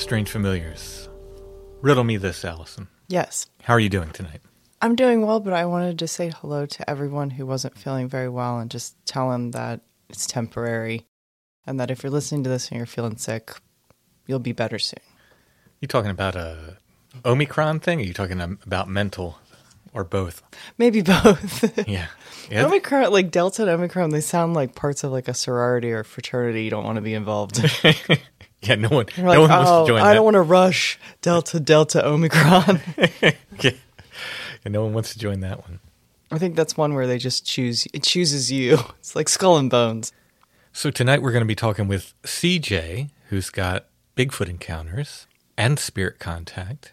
Strange Familiars. Riddle me this, Allison. Yes. How are you doing tonight? I'm doing well, but I wanted to say hello to everyone who wasn't feeling very well and just tell them that it's temporary and that if you're listening to this and you're feeling sick, you'll be better soon. You talking about a Omicron thing? Or are you talking about mental or both? Maybe both. Yeah. yeah. Omicron, like Delta and Omicron, they sound like parts of like a sorority or fraternity you don't want to be involved in. yeah. No one. You're no like, one wants oh, to join I that. don't want to rush Delta, Delta, Omicron. yeah. Yeah, No one wants to join that one. I think that's one where they just choose, it chooses you. It's like skull and bones. So tonight we're going to be talking with CJ, who's got Bigfoot encounters and spirit contact.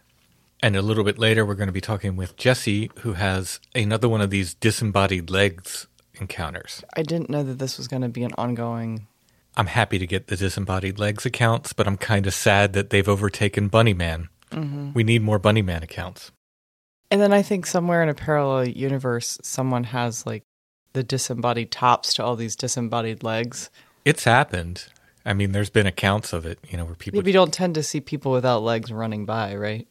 And a little bit later, we're going to be talking with Jesse, who has another one of these disembodied legs encounters. I didn't know that this was going to be an ongoing I'm happy to get the disembodied legs accounts, but I'm kind of sad that they've overtaken Bunny Man. We need more Bunny Man accounts. And then I think somewhere in a parallel universe, someone has like the disembodied tops to all these disembodied legs. It's happened. I mean, there's been accounts of it, you know, where people. You don't tend to see people without legs running by, right?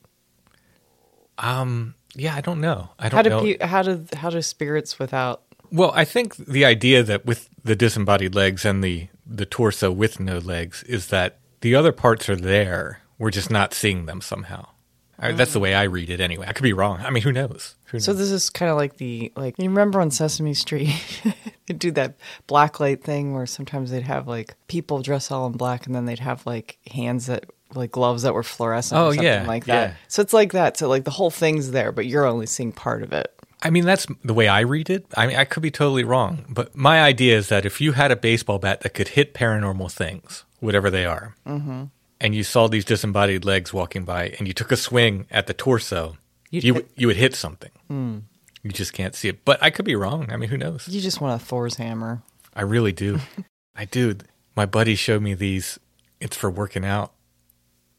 Um, yeah, I don't know. I don't do know. pe- how do how do spirits without? Well, I think the idea that with the disembodied legs and the the torso with no legs is that the other parts are there. We're just not seeing them somehow. I, that's the way I read it, anyway. I could be wrong. I mean, who knows? Who So this is kind of like the like you remember on Sesame Street, they do that black light thing where sometimes they'd have like people dress all in black and then they'd have like hands that like gloves that were fluorescent. Oh, or something yeah, like that. yeah. So it's like that. So like the whole thing's there, but you're only seeing part of it. I mean, that's the way I read it. I mean, I could be totally wrong, but my idea is that if you had a baseball bat that could hit paranormal things, whatever they are, mm-hmm. and you saw these disembodied legs walking by, and you took a swing at the torso, You'd you hit- you would hit something. Hmm. You just can't see it. But I could be wrong. I mean, who knows? You just want a Thor's hammer. I really do. I do. My buddy showed me these. It's for working out.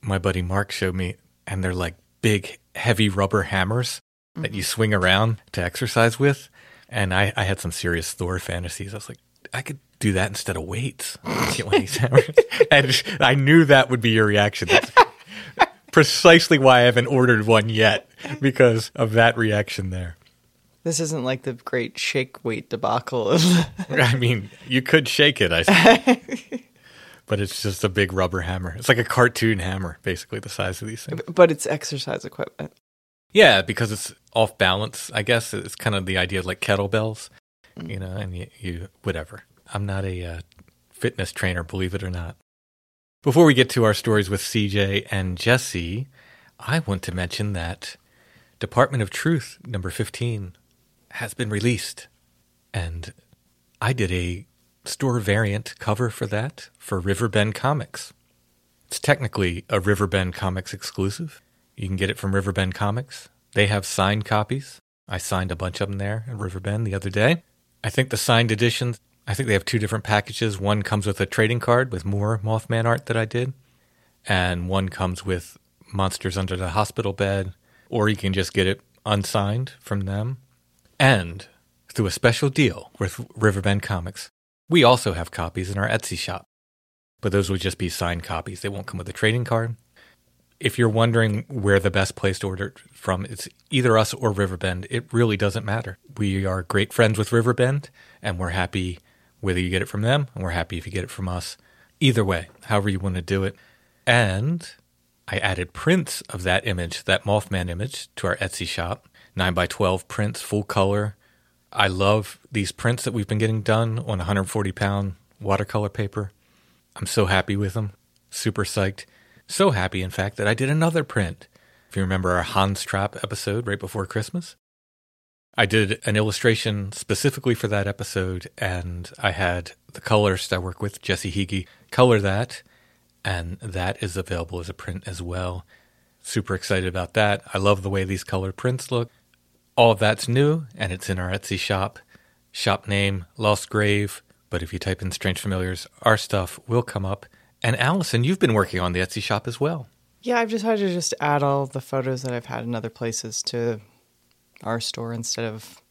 My buddy Mark showed me, and they're like big, heavy rubber hammers that you swing around to exercise with. And I, I had some serious Thor fantasies. I was like, I could do that instead of weights. Get one of these hammers. and I knew that would be your reaction. That's precisely why I haven't ordered one yet because of that reaction there. This isn't like the great shake weight debacle of I mean, you could shake it, I suppose. but it's just a big rubber hammer. It's like a cartoon hammer, basically the size of these things. But it's exercise equipment. Yeah, because it's off balance. I guess it's kind of the idea of like kettlebells, you know, and you, you whatever. I'm not a uh, fitness trainer, believe it or not. Before we get to our stories with CJ and Jesse, I want to mention that Department of Truth number 15 has been released. And I did a store variant cover for that for Riverbend Comics. It's technically a Riverbend Comics exclusive. You can get it from Riverbend Comics. They have signed copies. I signed a bunch of them there at Riverbend the other day. I think the signed editions, I think they have two different packages. One comes with a trading card with more Mothman art that I did, and one comes with Monsters Under the Hospital Bed, or you can just get it unsigned from them. And through a special deal with Riverbend Comics, we also have copies in our Etsy shop. But those would just be signed copies. They won't come with a trading card. If you're wondering where the best place to order from, it's either us or Riverbend. It really doesn't matter. We are great friends with Riverbend, and we're happy whether you get it from them, and we're happy if you get it from us. Either way, however you want to do it. And I added prints of that image, that Mothman image, to our Etsy shop. 9 by 12 prints, full color. I love these prints that we've been getting done on 140 pound watercolor paper. I'm so happy with them. Super psyched. So happy, in fact, that I did another print. If you remember our Hans Trap episode right before Christmas, I did an illustration specifically for that episode, and I had the colorist I work with, Jesse Hege, color that, and that is available as a print as well. Super excited about that. I love the way these colored prints look. All of that's new, and it's in our Etsy shop. Shop name, Lost Grave, but if you type in Strange Familiars, our stuff will come up. And Allison, you've been working on the Etsy shop as well. Yeah, I've decided to just add all the photos that I've had in other places to our store instead of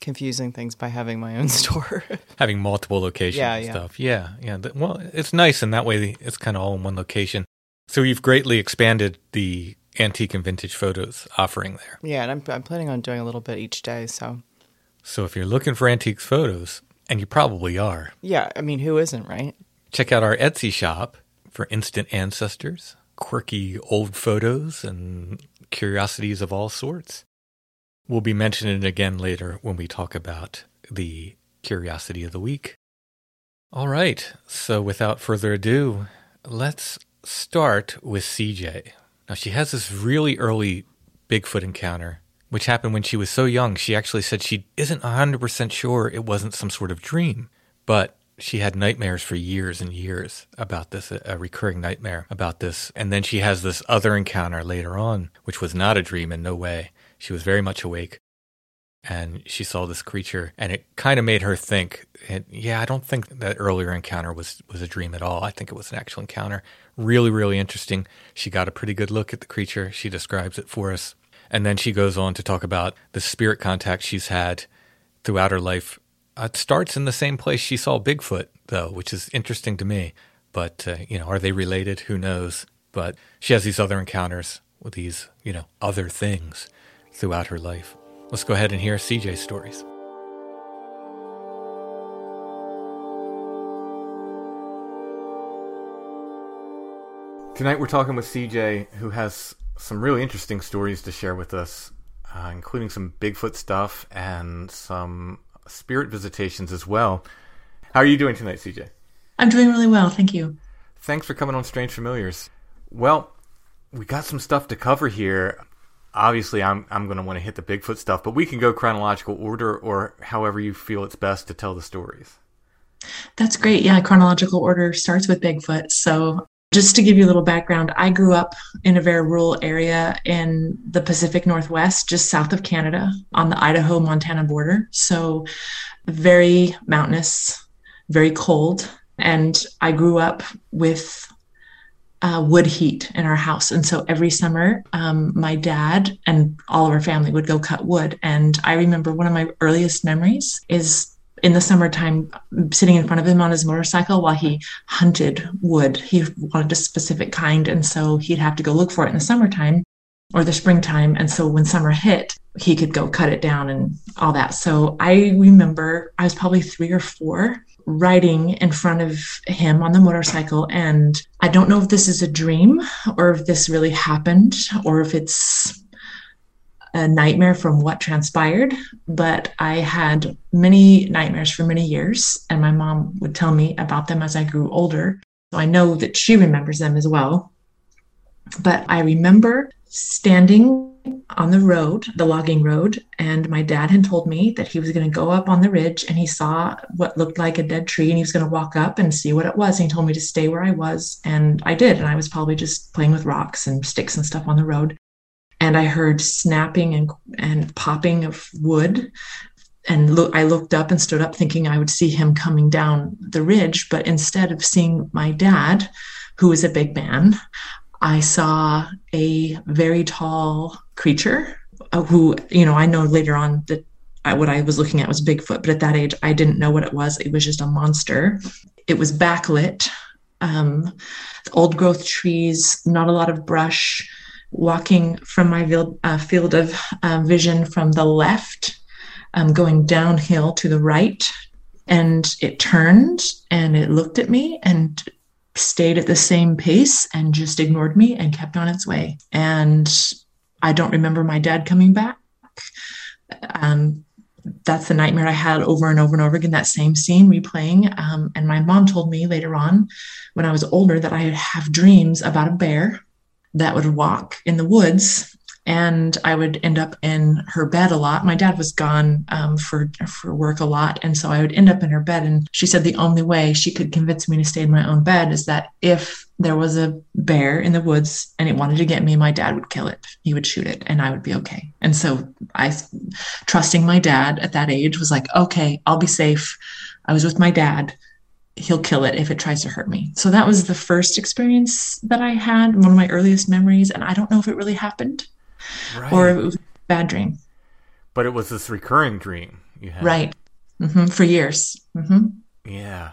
confusing things by having my own store. having multiple locations Yeah, and yeah. stuff. Yeah, yeah. Well, it's nice, and that way it's kind of all in one location. So you've greatly expanded the antique and vintage photos offering there. yeah, and I'm, I'm planning on doing a little bit each day. So, So if you're looking for antiques photos, and you probably are, yeah, I mean, who isn't, right? Check out our Etsy shop for instant ancestors, quirky old photos, and curiosities of all sorts. We'll be mentioning it again later when we talk about the curiosity of the week. All right, so without further ado, let's start with CJ. Now, she has this really early Bigfoot encounter, which happened when she was so young. She actually said she isn't 100% sure it wasn't some sort of dream, but she had nightmares for years and years about this, a, recurring nightmare about this. And then she has this other encounter later on, which was not a dream in no way. She was very much awake and she saw this creature and it kind of made her think yeah i don't think that earlier encounter was was a dream at all. I think it was an actual encounter. Really really interesting. She got a pretty good look at the creature. She describes it for us. And then she goes on to talk about the spirit contact she's had throughout her life it starts in the same place she saw bigfoot though which is interesting to me. But uh, you know are they related? Who knows? But she has these other encounters with these you know other things throughout her life. Let's go ahead and hear CJ's stories. Tonight we're talking with CJ, who has some really interesting stories to share with us, uh, including some Bigfoot stuff and some spirit visitations as well. How are you doing tonight, CJ? I'm doing really well, thank you. Thanks for coming on Strange Familiars. Well, we got some stuff to cover here. Obviously, I'm I'm going to want to hit the Bigfoot stuff, but we can go chronological order or however you feel it's best to tell the stories. That's great. Yeah, chronological order starts with Bigfoot. So, just to give you a little background, I grew up in a very rural area in the Pacific Northwest, just south of Canada on the Idaho Montana border. So, very mountainous, very cold. And I grew up with uh, wood heat in our house. And so every summer, um, my dad and all of our family would go cut wood. And I remember one of my earliest memories is in the summertime sitting in front of him on his motorcycle while he hunted wood. He wanted a specific kind. And so he'd have to go look for it in the summertime or the springtime. And so when summer hit, he could go cut it down and all that. So I remember I was probably three or four riding in front of him on the motorcycle. And I don't know if this is a dream or if this really happened or if it's a nightmare from what transpired. But I had many nightmares for many years, and my mom would tell me about them as I grew older. So I know that she remembers them as well. But I remember standing on the road, the logging road, and my dad had told me that he was going to go up on the ridge and he saw what looked like a dead tree and he was going to walk up and see what it was. And he told me to stay where I was, and I did. And I was probably just playing with rocks and sticks and stuff on the road. And I heard snapping and and popping of wood. And look, I looked up and stood up thinking I would see him coming down the ridge, but instead of seeing my dad, who is a big man, I saw a very tall creature uh, who, you know, I know later on that I, what I was looking at was Bigfoot, but at that age, I didn't know what it was. It was just a monster. It was backlit, um, old growth trees, not a lot of brush. Walking from my field, uh, field of uh, vision from the left, um, going downhill to the right, and it turned and it looked at me and stayed at the same pace and just ignored me and kept on its way. And I don't remember my dad coming back. Um, that's the nightmare I had over and over and over again, that same scene replaying. Um, and my mom told me later on, when I was older, that I have dreams about a bear that would walk in the woods and I would end up in her bed a lot. My dad was gone um, for for work a lot, and so I would end up in her bed. And she said the only way she could convince me to stay in my own bed is that if there was a bear in the woods and it wanted to get me, my dad would kill it. He would shoot it, and I would be okay. And so I, trusting my dad at that age, was like, okay, I'll be safe. I was with my dad he'll kill it if it tries to hurt me. So that was the first experience that I had, one of my earliest memories. And I don't know if it really happened Right. or if it was a bad dream. but it was this recurring dream you had. Right. hmm For years. hmm Yeah.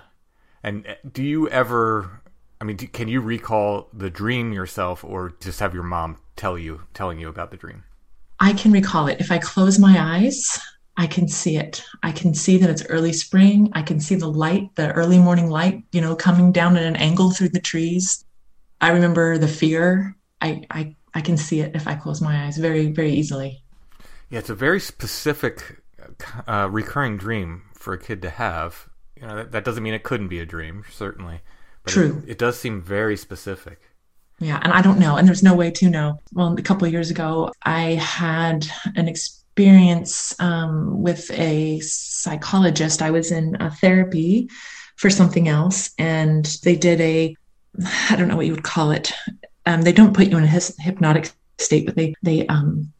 And uh, do you ever? I mean, do, can you recall the dream yourself, or just have your mom tell you, telling you about the dream? I can recall it. If I close my eyes, I can see it. I can see that it's early spring. I can see the light, the early morning light, you know, coming down at an angle through the trees. I remember the fear. I, I, I can see it if I close my eyes very, very easily. Yeah, it's a very specific, uh, recurring dream for a kid to have. You know, that, that doesn't mean it couldn't be a dream, certainly. But True. It, it does seem very specific. Yeah, and I don't know, and there's no way to know. Well, a couple of years ago, I had an experience um, with a psychologist. I was in a therapy for something else, and they did a, I don't know what you would call it. Um, they don't put you in a hypnotic state, but they they um,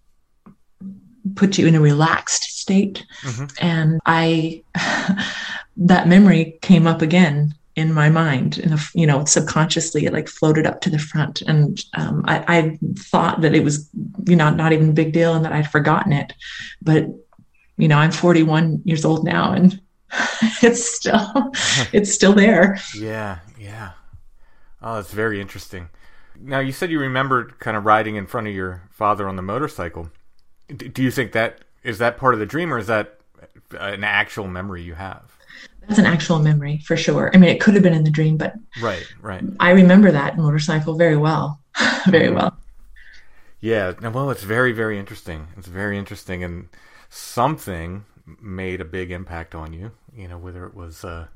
put you in a relaxed state. And I, that memory came up again in my mind in a, you know subconsciously it like floated up to the front and um, I, I thought that it was you know not even a big deal and that i'd forgotten it but you know i'm 41 years old now and it's still it's still there Yeah, yeah. Oh, that's very interesting. Now, you said you remembered kind of riding in front of your father on the motorcycle. D- do you think that is that part of the dream, or is that an actual memory you have? That's an actual memory for sure i mean it could have been in the dream but Right, right. i remember that motorcycle very well very well Yeah, well, it's very, very interesting. It's very interesting, and something made a big impact on you. You know, whether it was, uh,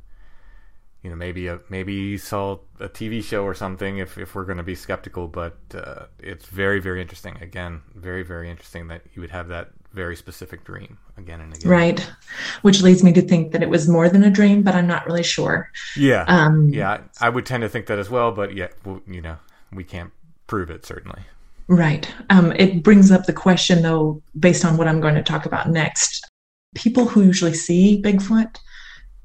you know, maybe a maybe you saw a TV show or something. If if we're going to be skeptical, but uh, it's very, very interesting. Again, very, very interesting that you would have that very specific dream again and again. right which leads me to think that it was more than a dream but i'm not really sure Yeah. um yeah, I would tend to think that as well, but yeah, well, you know, we can't prove it certainly. Right. Um, it brings up the question, though, based on what I'm going to talk about next. People who usually see Bigfoot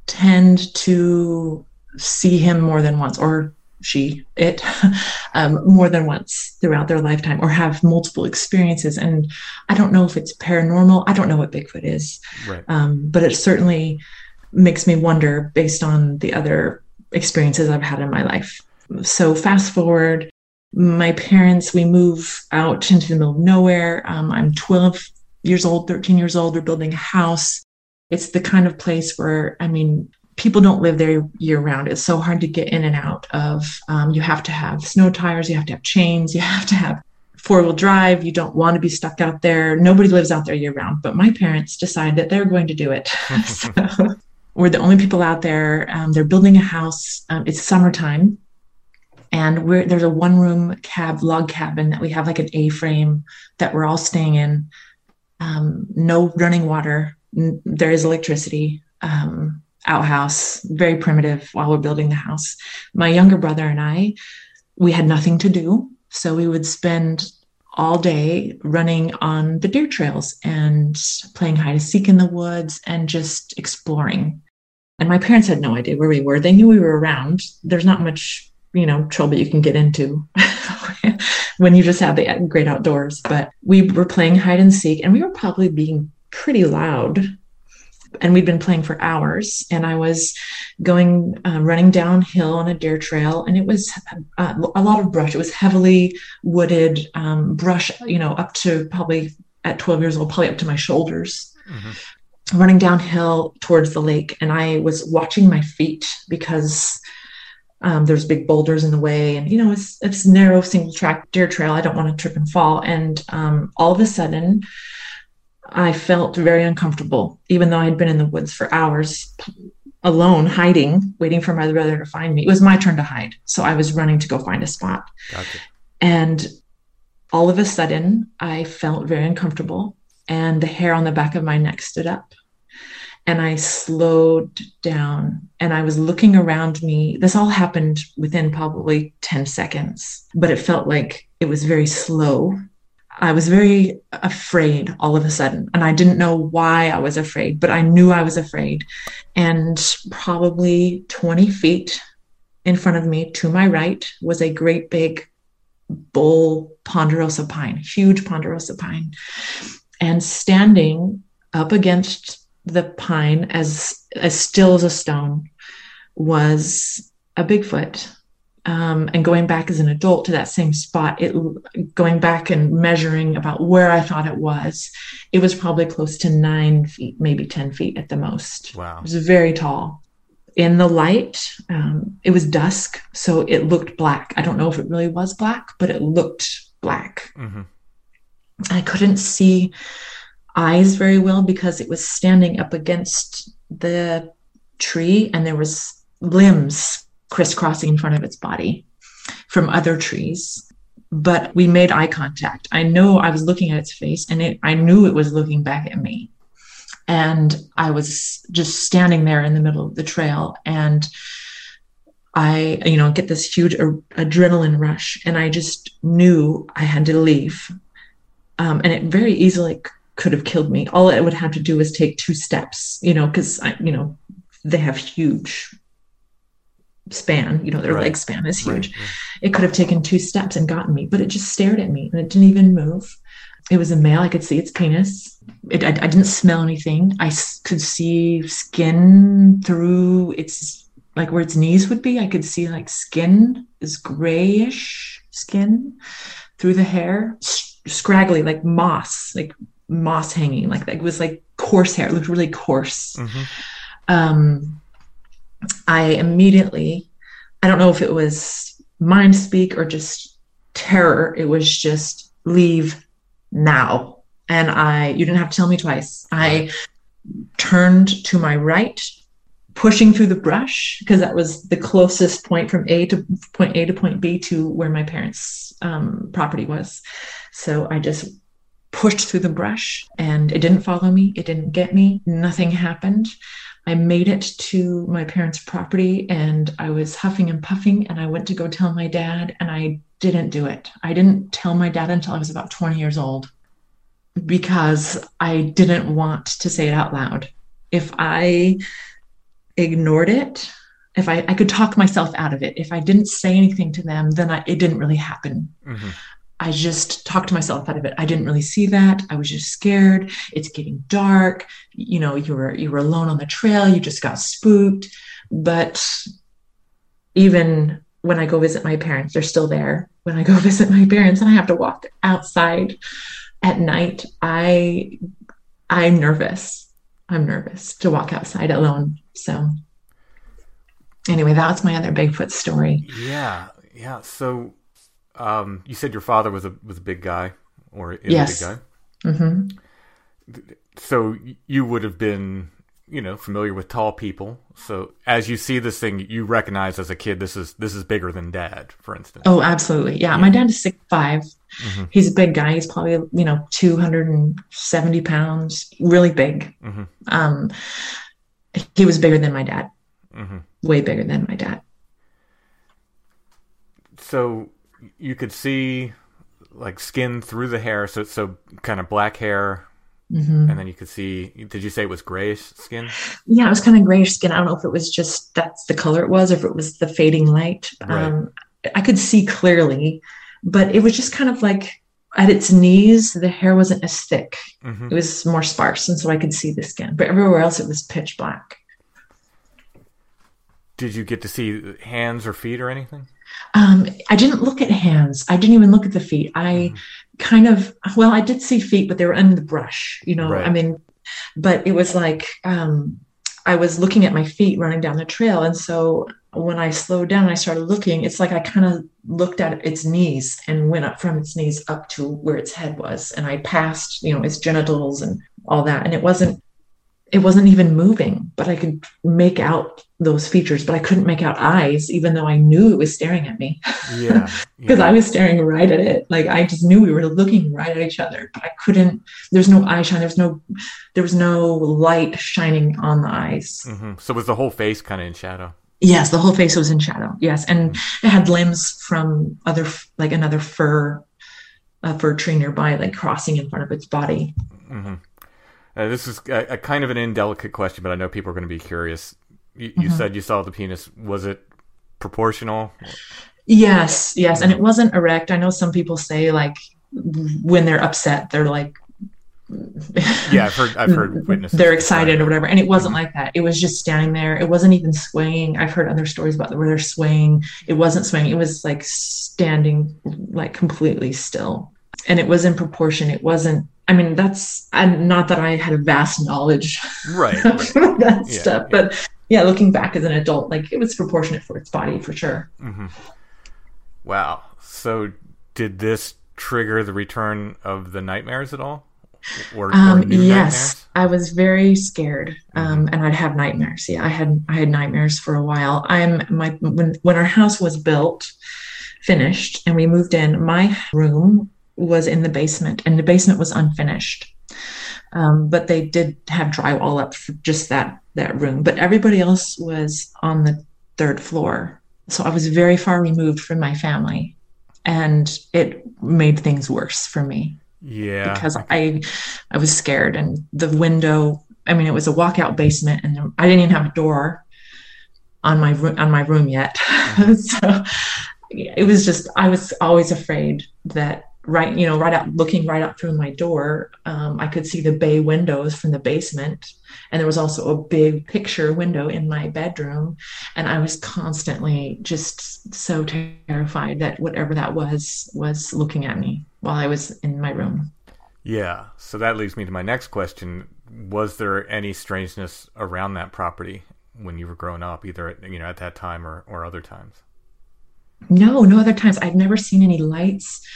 tend to see him more than once, or she, it, um, more than once throughout their lifetime, or have multiple experiences. And I don't know if it's paranormal. I don't know what Bigfoot is, Right. um, but it certainly makes me wonder based on the other experiences I've had in my life. So, fast forward my parents we move out into the middle of nowhere um, i'm 12 years old 13 years old we're building a house it's the kind of place where i mean people don't live there year round. It's so hard to get in and out of. Um, you have to have snow tires, you have to have chains, you have to have four wheel drive. You don't want to be stuck out there. Nobody lives out there year round. But my parents decided that they're going to do it. so we're the only people out there. Um, they're building a house. Um, it's summertime. And there's a one room cab log cabin that we have like an A frame that we're all staying in. Um, no running water. N- There is electricity. Um, outhouse, very primitive while we're building the house. My younger brother and I, we had nothing to do. So we would spend all day running on the deer trails and playing hide and seek in the woods and just exploring. And my parents had no idea where we were. They knew we were around. There's not much, you know, trouble you can get into when you just have the great outdoors. But we were playing hide and seek and we were probably being pretty loud and we'd been playing for hours and i was going uh, running downhill on a deer trail and it was uh, a lot of brush. It was heavily wooded um, brush you know up to probably at 12 years old probably up to my shoulders. Running downhill towards the lake and i was watching my feet because um, there's big boulders in the way and you know it's it's narrow single track deer trail. I don't want to trip and fall. And um, all of a sudden I felt very uncomfortable, even though I had been in the woods for hours alone, hiding, waiting for my brother to find me. It was my turn to hide. So I was running to go find a spot. Gotcha. And all of a sudden, I felt very uncomfortable, and the hair on the back of my neck stood up. And I slowed down and I was looking around me. This all happened within probably 10 seconds, but it felt like it was very slow I was very afraid all of a sudden. And I didn't know why I was afraid, but I knew I was afraid. And probably 20 feet in front of me to my right was a great big bull ponderosa pine, huge ponderosa pine. And standing up against the pine as as still as a stone was a Bigfoot um, and going back as an adult to that same spot, it going back and measuring about where I thought it was, it was probably close to nine feet, maybe 10 feet at the most. Wow. It was very tall. In the light, um, it was dusk, so it looked black. I don't know if it really was black, but it looked black. Mhm. I couldn't see eyes very well because it was standing up against the tree and there was limbs crisscrossing in front of its body from other trees. But we made eye contact. I know i was looking at its face and it, i knew it was looking back at me. And i was just standing there in the middle of the trail and i you know get this huge a- adrenaline rush and i just knew i had to leave. Um, and it very easily c- could have killed me. All it would have to do was take two steps you know because i you know they have huge span you know their Right. leg span is huge. Right, it could have taken two steps and gotten me but it just stared at me and it didn't even move. It was a male. I could see its penis. It, I, I didn't smell anything. I s- could see skin through its like where its knees would be. I could see like skin is grayish skin through the hair. S- scraggly like moss like moss hanging like it was like coarse hair. It looked really coarse. Mhm. um, I immediately, I don't know if it was mind speak or just terror. It was just leave now. And I, you didn't have to tell me twice. I turned to my right, pushing through the brush because that was the closest point from A to point A to point B to where my parents' um, property was. So I just pushed through the brush and it didn't follow me. It didn't get me. Nothing happened. I made it to my parents' property and I was huffing and puffing and I went to go tell my dad and I didn't do it. I didn't tell my dad until I was about 20 years old because I didn't want to say it out loud. If I ignored it, if I, I could talk myself out of it, if I didn't say anything to them, then I, it didn't really happen. Mhm. I just talked to myself out of it. I didn't really see that. I was just scared. It's getting dark. You know, you were you were alone on the trail. You just got spooked. But even when I go visit my parents, they're still there. When I go visit my parents and I have to walk outside at night, I I'm nervous. I'm nervous to walk outside alone. So anyway, that's my other Bigfoot story. Yeah, yeah. So, um, you said your father was a was a big guy, or is Yes. a big guy. hmm So you would have been, you know, familiar with tall people. So as you see this thing, you recognize as a kid, this is this is bigger than Dad, for instance. Oh, absolutely. Yeah. My dad is six five. He's a big guy. He's probably, you know, 270 pounds, really big. Mhm. Um, he was bigger than my dad, hmm way bigger than my dad. So you could see like skin through the hair, so so kind of black hair, hmm and then you could see. Did you say it was grayish skin? Yeah, it was kind of grayish skin. I don't know if it was just that's the color it was, or if it was the fading light. Right. Um, I could see clearly, but it was just kind of like at its knees, the hair wasn't as thick. hmm It was more sparse, and so I could see the skin. But everywhere else, it was pitch black. Did you get to see hands or feet or anything? Um, I didn't look at hands. I didn't even look at the feet. I kind of, well, I did see feet, but they were under the brush, you know, Right. I mean, but it was like, um, I was looking at my feet running down the trail. And so when I slowed down and I started looking, it's like I kind of looked at its knees and went up from its knees up to where its head was. And I passed, you know, its genitals and all that. And it wasn't, it wasn't even moving, but I could make out those features, but I couldn't make out eyes, even though I knew it was staring at me Yeah, because yeah. I was staring right at it. Like I just knew we were looking right at each other, but I couldn't. There's no eye shine. There's no, there was no light shining on the eyes. hmm So was the whole face kind of in shadow? Yes, the whole face was in shadow. Yes, and it had limbs from other, like another fir, a fir tree nearby, like crossing in front of its body. hmm Uh, this is a, a kind of an indelicate question, but I know people are going to be curious. You, you Mhm. said you saw the penis. Was it proportional? Yes, yes, and it wasn't erect. I know some people say like when they're upset, they're like. Yeah, I've heard. I've heard witnesses. they're excited or whatever and it wasn't like that it was just standing there it wasn't even swaying i've heard other stories about where they're swaying it wasn't swaying it was like standing like completely still and it was in proportion it wasn't i mean that's and not that i had a vast knowledge Right. of right. that Yeah, stuff yeah. but yeah looking back as an adult like it was proportionate for its body for sure hmm Wow. So did this trigger the return of the nightmares at all? Or, Um, yes, I was very scared, um, and I'd have nightmares. Yeah, I had I had nightmares for a while. I'm my when when our house was built, finished, and we moved in. My room was in the basement, and the basement was unfinished. Um, but they did have drywall up for just that that room. But everybody else was on the third floor, so I was very far removed from my family, and it made things worse for me Yeah. because I I was scared and the window I mean it was a walkout basement and I didn't even have a door on my room on my room yet so it was just I was always afraid that right you know right out looking right out through my door um, I could see the bay windows from the basement and there was also a big picture window in my bedroom and I was constantly just so terrified that whatever that was was looking at me while I was in my room Yeah. So that leads me to my next question. Was there any strangeness around that property when you were growing up, either at, you know at that time or, or other times? No, no other times. I've never seen any lights.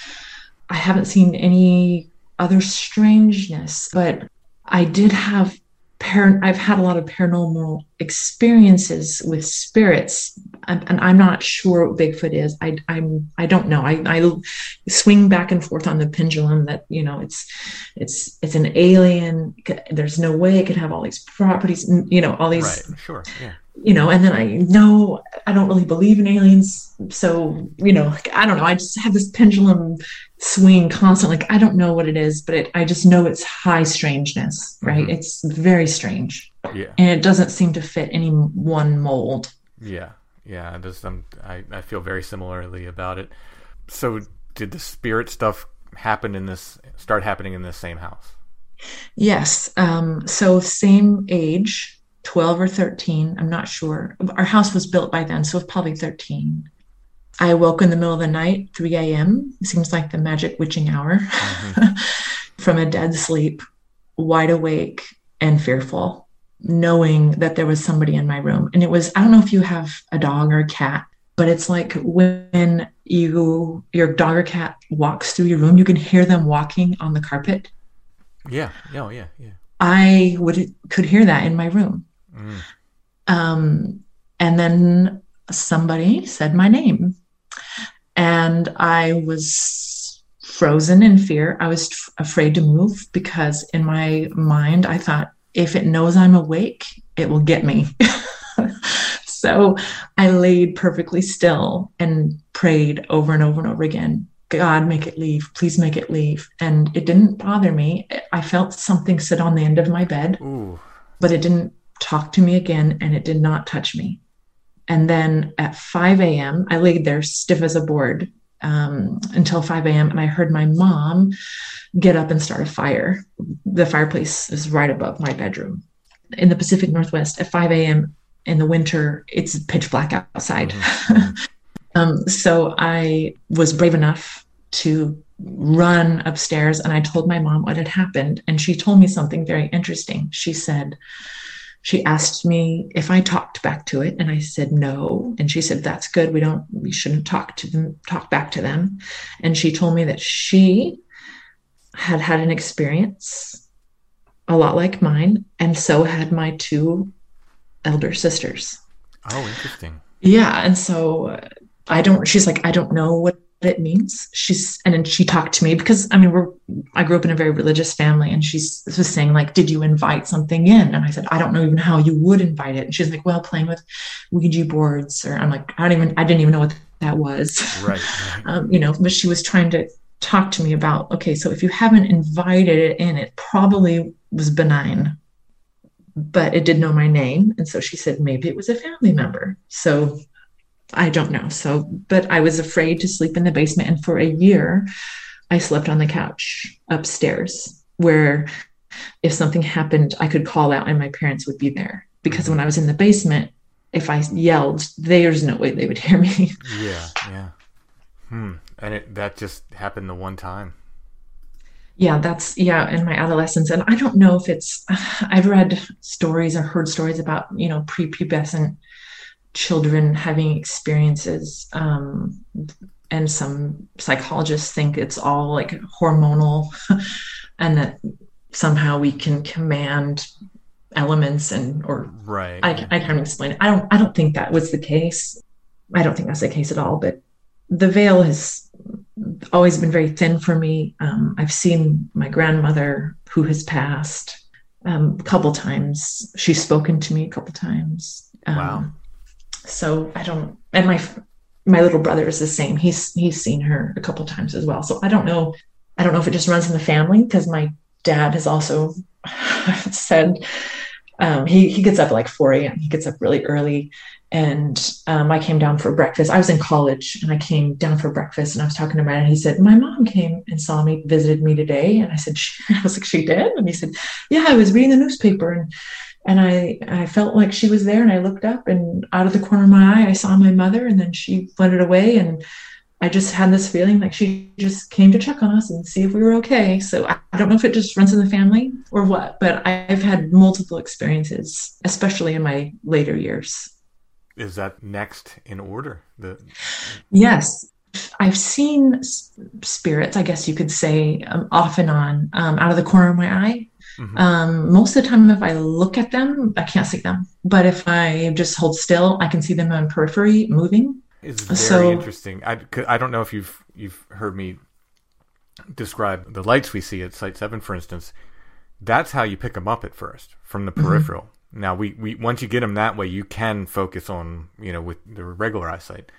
I haven't seen any other strangeness, but I did have par- I've had a lot of paranormal experiences with spirits, and, and I'm not sure what Bigfoot is. I I'm I don't know. I I swing back and forth on the pendulum that you know it's it's it's an alien. There's no way it could have all these properties. You know all these Right. Sure. Yeah. you know, and then I know I don't really believe in aliens. So, you know, I don't know. I just have this pendulum swing constantly. Like, I don't know what it is, but it, I just know it's high strangeness, right? Mhm. It's very strange. Yeah. And it doesn't seem to fit any one mold. Yeah. Yeah. Does, um, I I feel very similarly about it. So did the spirit stuff happen in this start happening in this same house? Yes. Um, so, same age, 12 or 13. I'm not sure. Our house was built by then, so probably 13. I woke in the middle of the night, 3 a.m. Seems like the magic witching hour from a dead sleep, wide awake and fearful. knowing that there was somebody in my room. And it was, I don't know if you have a dog or a cat, but it's like when you your dog or cat walks through your room, you can hear them walking on the carpet. Yeah. Oh, yeah. Yeah. I would could hear that in my room. Mm. Um, and then somebody said my name, and I was frozen in fear. I was f- afraid to move because in my mind I thought if it knows I'm awake, it will get me. so I laid perfectly still and prayed over and over and over again God, make it leave. Please make it leave. And it didn't bother me. I felt something sit on the end of my bed, Ooh. but it didn't talk to me again and it did not touch me. And then at 5 a.m., I laid there stiff as a board um, until 5 a.m. And I heard my mom get up and start a fire. The fireplace is right above my bedroom. In the Pacific Northwest, at 5 a.m. in the winter, it's pitch black outside. um, so I was brave enough to run upstairs and I told my mom what had happened. And she told me something very interesting. She said, she asked me if I talked back to it, and I said no. And she said, "That's good. We don't. We shouldn't talk to them. Talk back to them." And she told me that she had had an experience a lot like mine, and so had my two elder sisters. Oh, interesting. Yeah, and so uh, I don't. She's like, I don't know what it means. She's and then she talked to me because I mean we're I grew up in a very religious family, and she's was saying like, did you invite something in? And I said, I don't know even how you would invite it. And she's like, well, playing with Ouija boards, or I'm like, I don't even I didn't even know what that was. Right. right. um, you know, but she was trying to talk to me about okay, so if you haven't invited it in, it probably was benign. But it did know my name. And so she said maybe it was a family member. So I don't know. So, but I was afraid to sleep in the basement. And for a year, I slept on the couch upstairs where if something happened, I could call out and my parents would be there. Because when I was in the basement, if I yelled, there's no way they would hear me. Yeah. Yeah. Hmm. And it that just happened the one time. yeah, that's, yeah, in my adolescence. And I don't know if it's, I've read stories or heard stories about, you know, prepubescent children having experiences. Um, and some psychologists think it's all like hormonal and that somehow we can command elements and or Right. I, I can't explain it. I don't I don't think that was the case. I don't think that's the case at all. But the veil has always been very thin for me. Um, I've seen my grandmother who has passed um, a couple times. She's spoken to me a couple times. Um, Wow. So I don't. And my my little brother is the same. He's he's seen her a couple times as well. So I don't know. I don't know if it just runs in the family because my dad has also said um, he he gets up at like 4 a.m. He gets up really early, and um, I came down for breakfast. I was in college, and I came down for breakfast, and I was talking to him, and he said, "My mom came and saw me, visited me today," and I said, "She-" "I was like, she did," and he said, "Yeah, I was reading the newspaper, and and I I felt like she was there, and I looked up, and out of the corner of my eye, I saw my mother, and then she fluttered away, and." I just had this feeling like she just came to check on us and see if we were okay. So I, I don't know if it just runs in the family or what, but I've had multiple experiences, especially in my later years. Is that next in order? The Yes, I've seen spirits, I guess you could say, um, off and on, um, out of the corner of my eye. Mhm. Um, most of the time, if I look at them, I can't see them. But if I just hold still, I can see them on periphery moving. It's very So- interesting. I, I don't know if you've you've heard me describe the lights we see at Site Seven, for instance. That's how you pick them up at first from the peripheral. Now, we, we once you get them that way, you can focus on you know with the regular eyesight,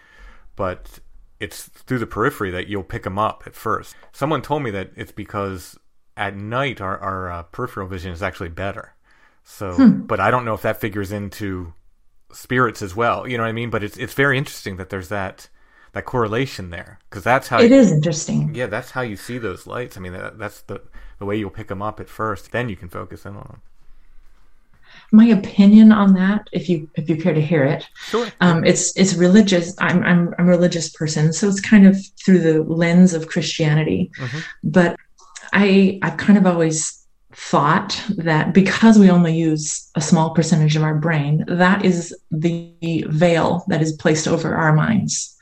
but it's through the periphery that you'll pick them up at first. Someone told me that it's because at night our our uh, peripheral vision is actually better. So, but I don't know if that figures into spirits as well. You know what I mean? But it's it's very interesting that there's that that correlation there because that's how It is interesting. yeah that's how you see those lights. I mean that, that's the the way you'll pick them up at first. Then you can focus in on them. My opinion on that, if you if you care to hear it, Sure. um, it's it's religious. I'm, I'm I'm a religious person, so it's kind of through the lens of Christianity. Mhm. But I I've kind of always thought that because we only use a small percentage of our brain, that is the veil that is placed over our minds.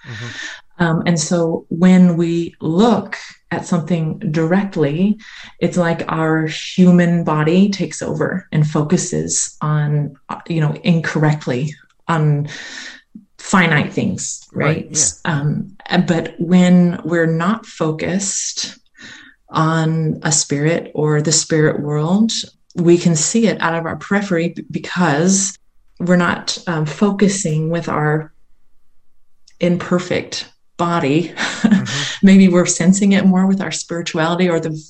Um, and so when we look at something directly, it's like our human body takes over and focuses on, you know, incorrectly on finite things, right? Right, um, but when we're not focused on a spirit or the spirit world, we can see it out of our periphery because we're not um, focusing with our imperfect body. Maybe we're sensing it more with our spirituality or the.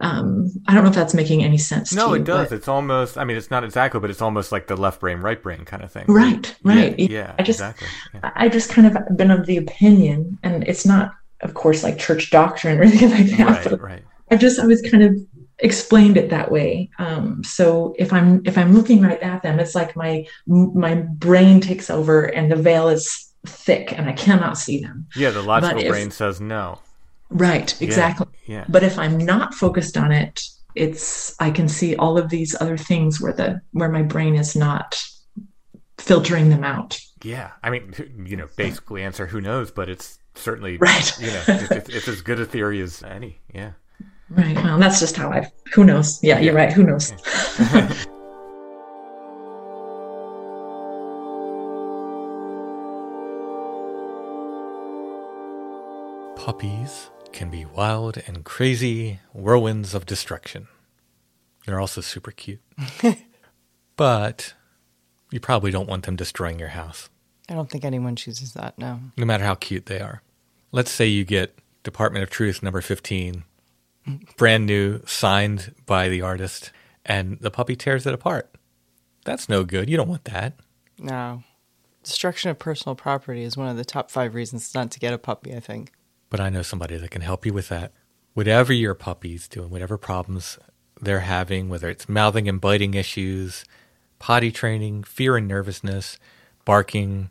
Um, I don't know if that's making any sense. No, to you, it does. but- It's almost. I mean, it's not exactly, but it's almost like the left brain, right brain kind of thing. Right, right. Yeah, yeah I just, exactly. Yeah. I just kind of been of the opinion, and it's not, of course, like church doctrine or anything like that. Right, right. I just, I was kind of explained it that way. Um, so if I'm, if I'm looking right at them, it's like my, my brain takes over, and the veil is thick, and I cannot see them. Yeah, the logical if- brain says no. Right, exactly. Yeah. But if I'm not focused on it, it's I can see all of these other things where the where my brain is not filtering them out. Yeah, I mean, you know, basically answer who knows, but it's certainly Right. You know, it's, it's, it's as good a theory as any. Yeah. Right. Well, that's just how I. Who knows? Yeah, you're right. Who knows? Puppies can be wild and crazy whirlwinds of destruction. They're also super cute, but you probably don't want them destroying your house, I don't think anyone chooses that. No. no matter how cute they are. Let's say you get Department of Truth number fifteen, brand new, signed by the artist, and the puppy tears it apart. That's no good. You don't want that. No. Destruction of personal property is one of the top five reasons not to get a puppy, I think. but I know somebody that can help you with that. Whatever your puppy's doing, whatever problems they're having, whether it's mouthing and biting issues, potty training, fear and nervousness, barking,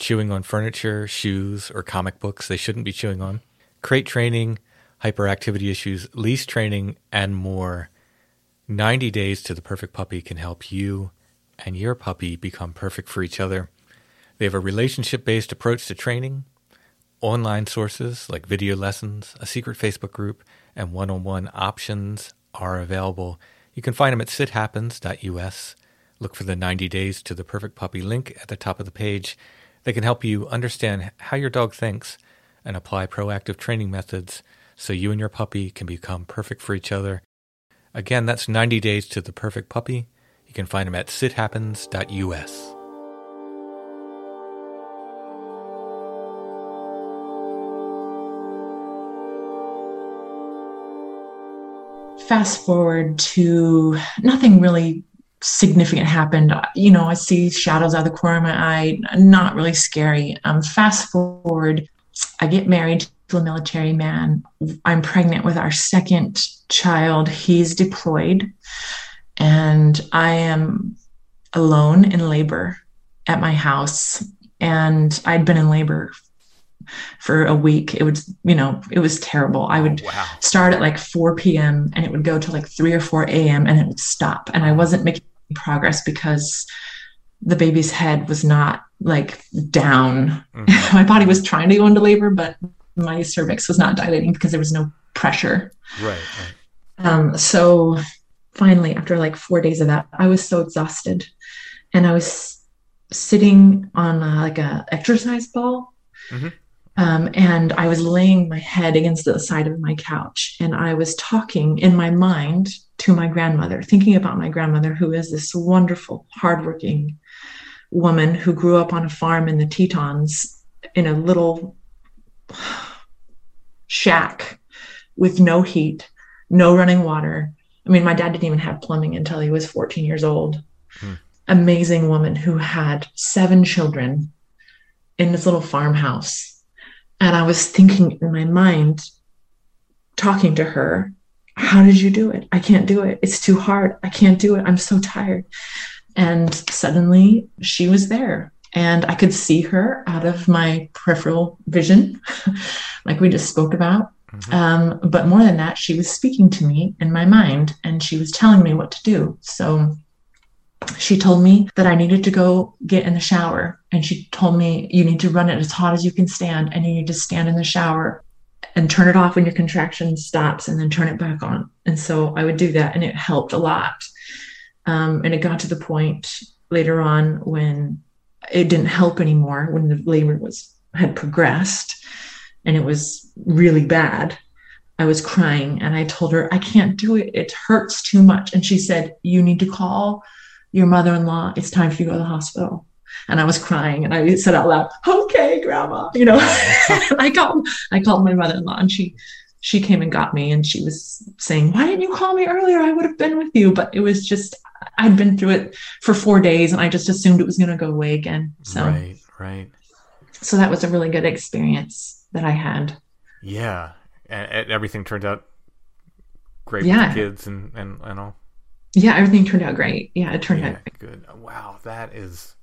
chewing on furniture, shoes, or comic books they shouldn't be chewing on, crate training, hyperactivity issues, leash training, and more. 90 Days to the Perfect Puppy can help you and your puppy become perfect for each other. They have a relationship based approach to training, online sources like video lessons, a secret Facebook group, and one on one options are available. You can find them at sithappens.us. Look for the 90 Days to the Perfect Puppy link at the top of the page. They can help you understand how your dog thinks and apply proactive training methods so you and your puppy can become perfect for each other. Again, that's 90 Days to the Perfect Puppy. You can find them at sithappens.us. Fast forward to nothing really significant happened. You know, I see shadows out of the corner of my eye, not really scary. Um, fast forward, I get married to a military man. I'm pregnant with our second child. He's deployed, and I am alone in labor at my house. And I'd been in labor for a week. It was, you know, it was terrible. I would Wow. start at like 4 p.m. and it would go to like 3 or 4 a.m. and it would stop. And I wasn't making progress because the baby's head was not like down. Mhm. my body was trying to go into labor, but my cervix was not dilating because there was no pressure. Right, right. Um, so finally, after like four days of that, I was so exhausted, and I was sitting on uh, like a exercise ball, Mhm. um, and I was laying my head against the side of my couch, and I was talking in my mind to my grandmother, thinking about my grandmother, who is this wonderful, hardworking woman who grew up on a farm in the Tetons in a little shack with no heat, no running water. I mean, my dad didn't even have plumbing until he was 14 years old. Hmm. Amazing woman who had seven children in this little farmhouse. And I was thinking in my mind, talking to her, how did you do it? I can't do it. It's too hard. I can't do it. I'm so tired. And suddenly she was there and I could see her out of my peripheral vision, like we just spoke about. Um, but more than that, she was speaking to me in my mind and she was telling me what to do. So she told me that I needed to go get in the shower. And she told me, you need to run it as hot as you can stand and you need to stand in the shower and turn it off when your contraction stops and then turn it back on. And so I would do that and it helped a lot. Um, and it got to the point later on when it didn't help anymore, when the labor was had progressed and it was really bad. I was crying and I told her, I can't do it. It hurts too much. And she said, You need to call your mother in law. It's time for you to go to the hospital. And I was crying and I said out loud, Okay, grandma, you know. I called I called my mother-in-law and she she came and got me and she was saying, Why didn't you call me earlier? I would have been with you. But it was just I'd been through it for four days and I just assumed it was gonna go away again. So Right, right. so that was a really good experience that I had. Yeah. And, everything turned out great Yeah. kids and, and, and all. Yeah, everything turned out great. Yeah, it turned Yeah, out good. Wow, that is.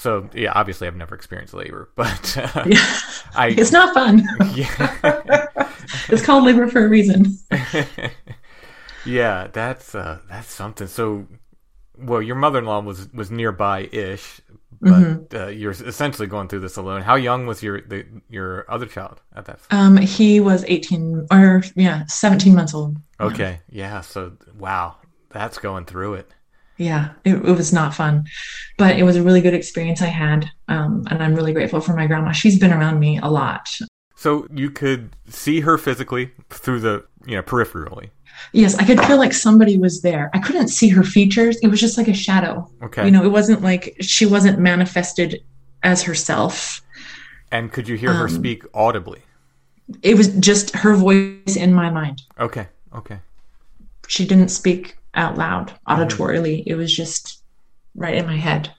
So yeah, obviously I've never experienced labor, but uh, yeah. I It's not fun. yeah it's called labor for a reason. yeah that's uh, that's something. So well, your mother-in-law was was nearby ish, but Mm-hmm. uh, you're essentially going through this alone. How young was your the, your other child at that? Um, he was 18 or yeah, 17 months old. Okay, yeah. So wow, that's going through it. Yeah, it, it was not fun, but it was a really good experience I had. Um, and I'm really grateful for my grandma. She's been around me a lot. So you could see her physically through the you know peripherally. Yes, I could feel like somebody was there. I couldn't see her features. It was just like a shadow. Okay. You know, it wasn't like she wasn't manifested as herself. And could you hear her Um, speak audibly? It was just her voice in my mind. Okay. Okay. She didn't speak out loud auditorily. It was just right in my head.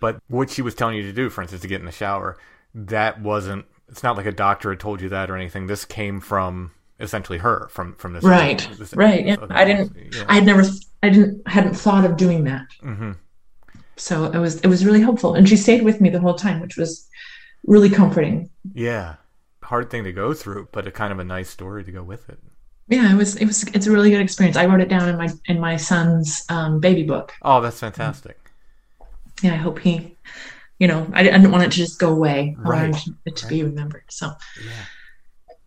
But what she was telling you to do, for instance, to get in the shower, that wasn't. It's not like a doctor had told you that or anything. This came from essentially her, from from this. Right. this- Right. Yeah. I didn't Yeah. I had never I didn't hadn't thought of doing that. Mhm. So it was it was really helpful. And she stayed with me the whole time, which was really comforting. Yeah. Hard thing to go through, but a kind of a nice story to go with it. Yeah, it was it was it's a really good experience. I wrote it down in my in my son's um, baby book. Oh, that's fantastic. Yeah, I hope he you know, I, I didn't want it to just go away. I Right. wanted it to be remembered. So Yeah.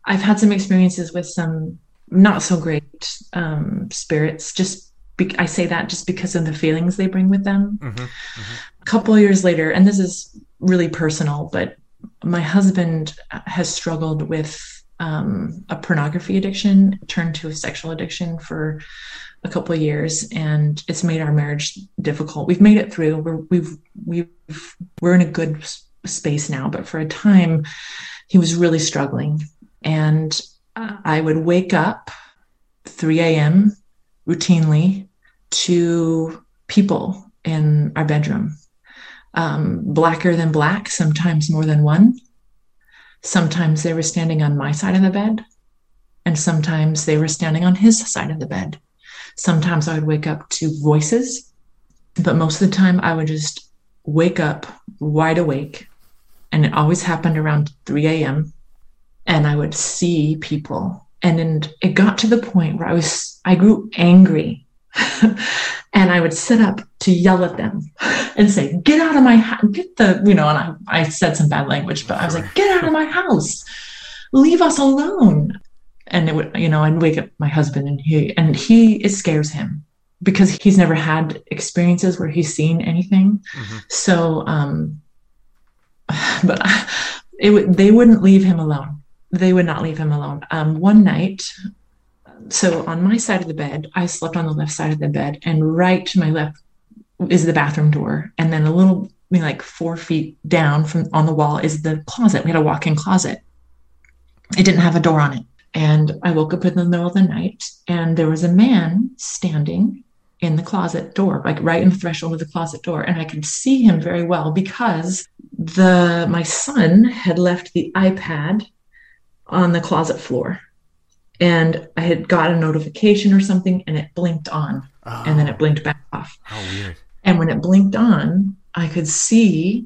I've had some experiences with some not so great um, spirits. Just be- I say that just because of the feelings they bring with them. Mhm. A couple of years later, and this is really personal, but my husband has struggled with um, a pornography addiction, turned to a sexual addiction for a couple of years, and it's made our marriage difficult. We've made it through. We're we've we've we're in a good space now, but for a time, he was really struggling and uh, I would wake up 3 a.m. routinely to people in our bedroom, um, blacker than black, sometimes more than one. Sometimes they were standing on my side of the bed, and sometimes they were standing on his side of the bed. Sometimes I would wake up to voices, but most of the time I would just wake up wide awake. And it always happened around 3 a.m and I would see people. And then it got to the point where I was, I grew angry. and I would sit up to yell at them and say, Get out of my house, get the, you know, and I, I said some bad language, but I was like, Get out of my house, leave us alone. And it would, you know, I'd wake up my husband and he, and he, it scares him because he's never had experiences where he's seen anything. So, um, but it would, they wouldn't leave him alone they would not leave him alone. Um, one night, so on my side of the bed, I slept on the left side of the bed, and right to my left is the bathroom door, and then a little, I mean, like four feet down from on the wall is the closet. We had a walk-in closet. It didn't have a door on it, and I woke up in the middle of the night, and there was a man standing in the closet door, like right in the threshold of the closet door, and I could see him very well because the my son had left the iPad on the closet floor and I had got a notification or something and it blinked on and then it oh. blinked back off. Oh, weird. And when it blinked on, I could see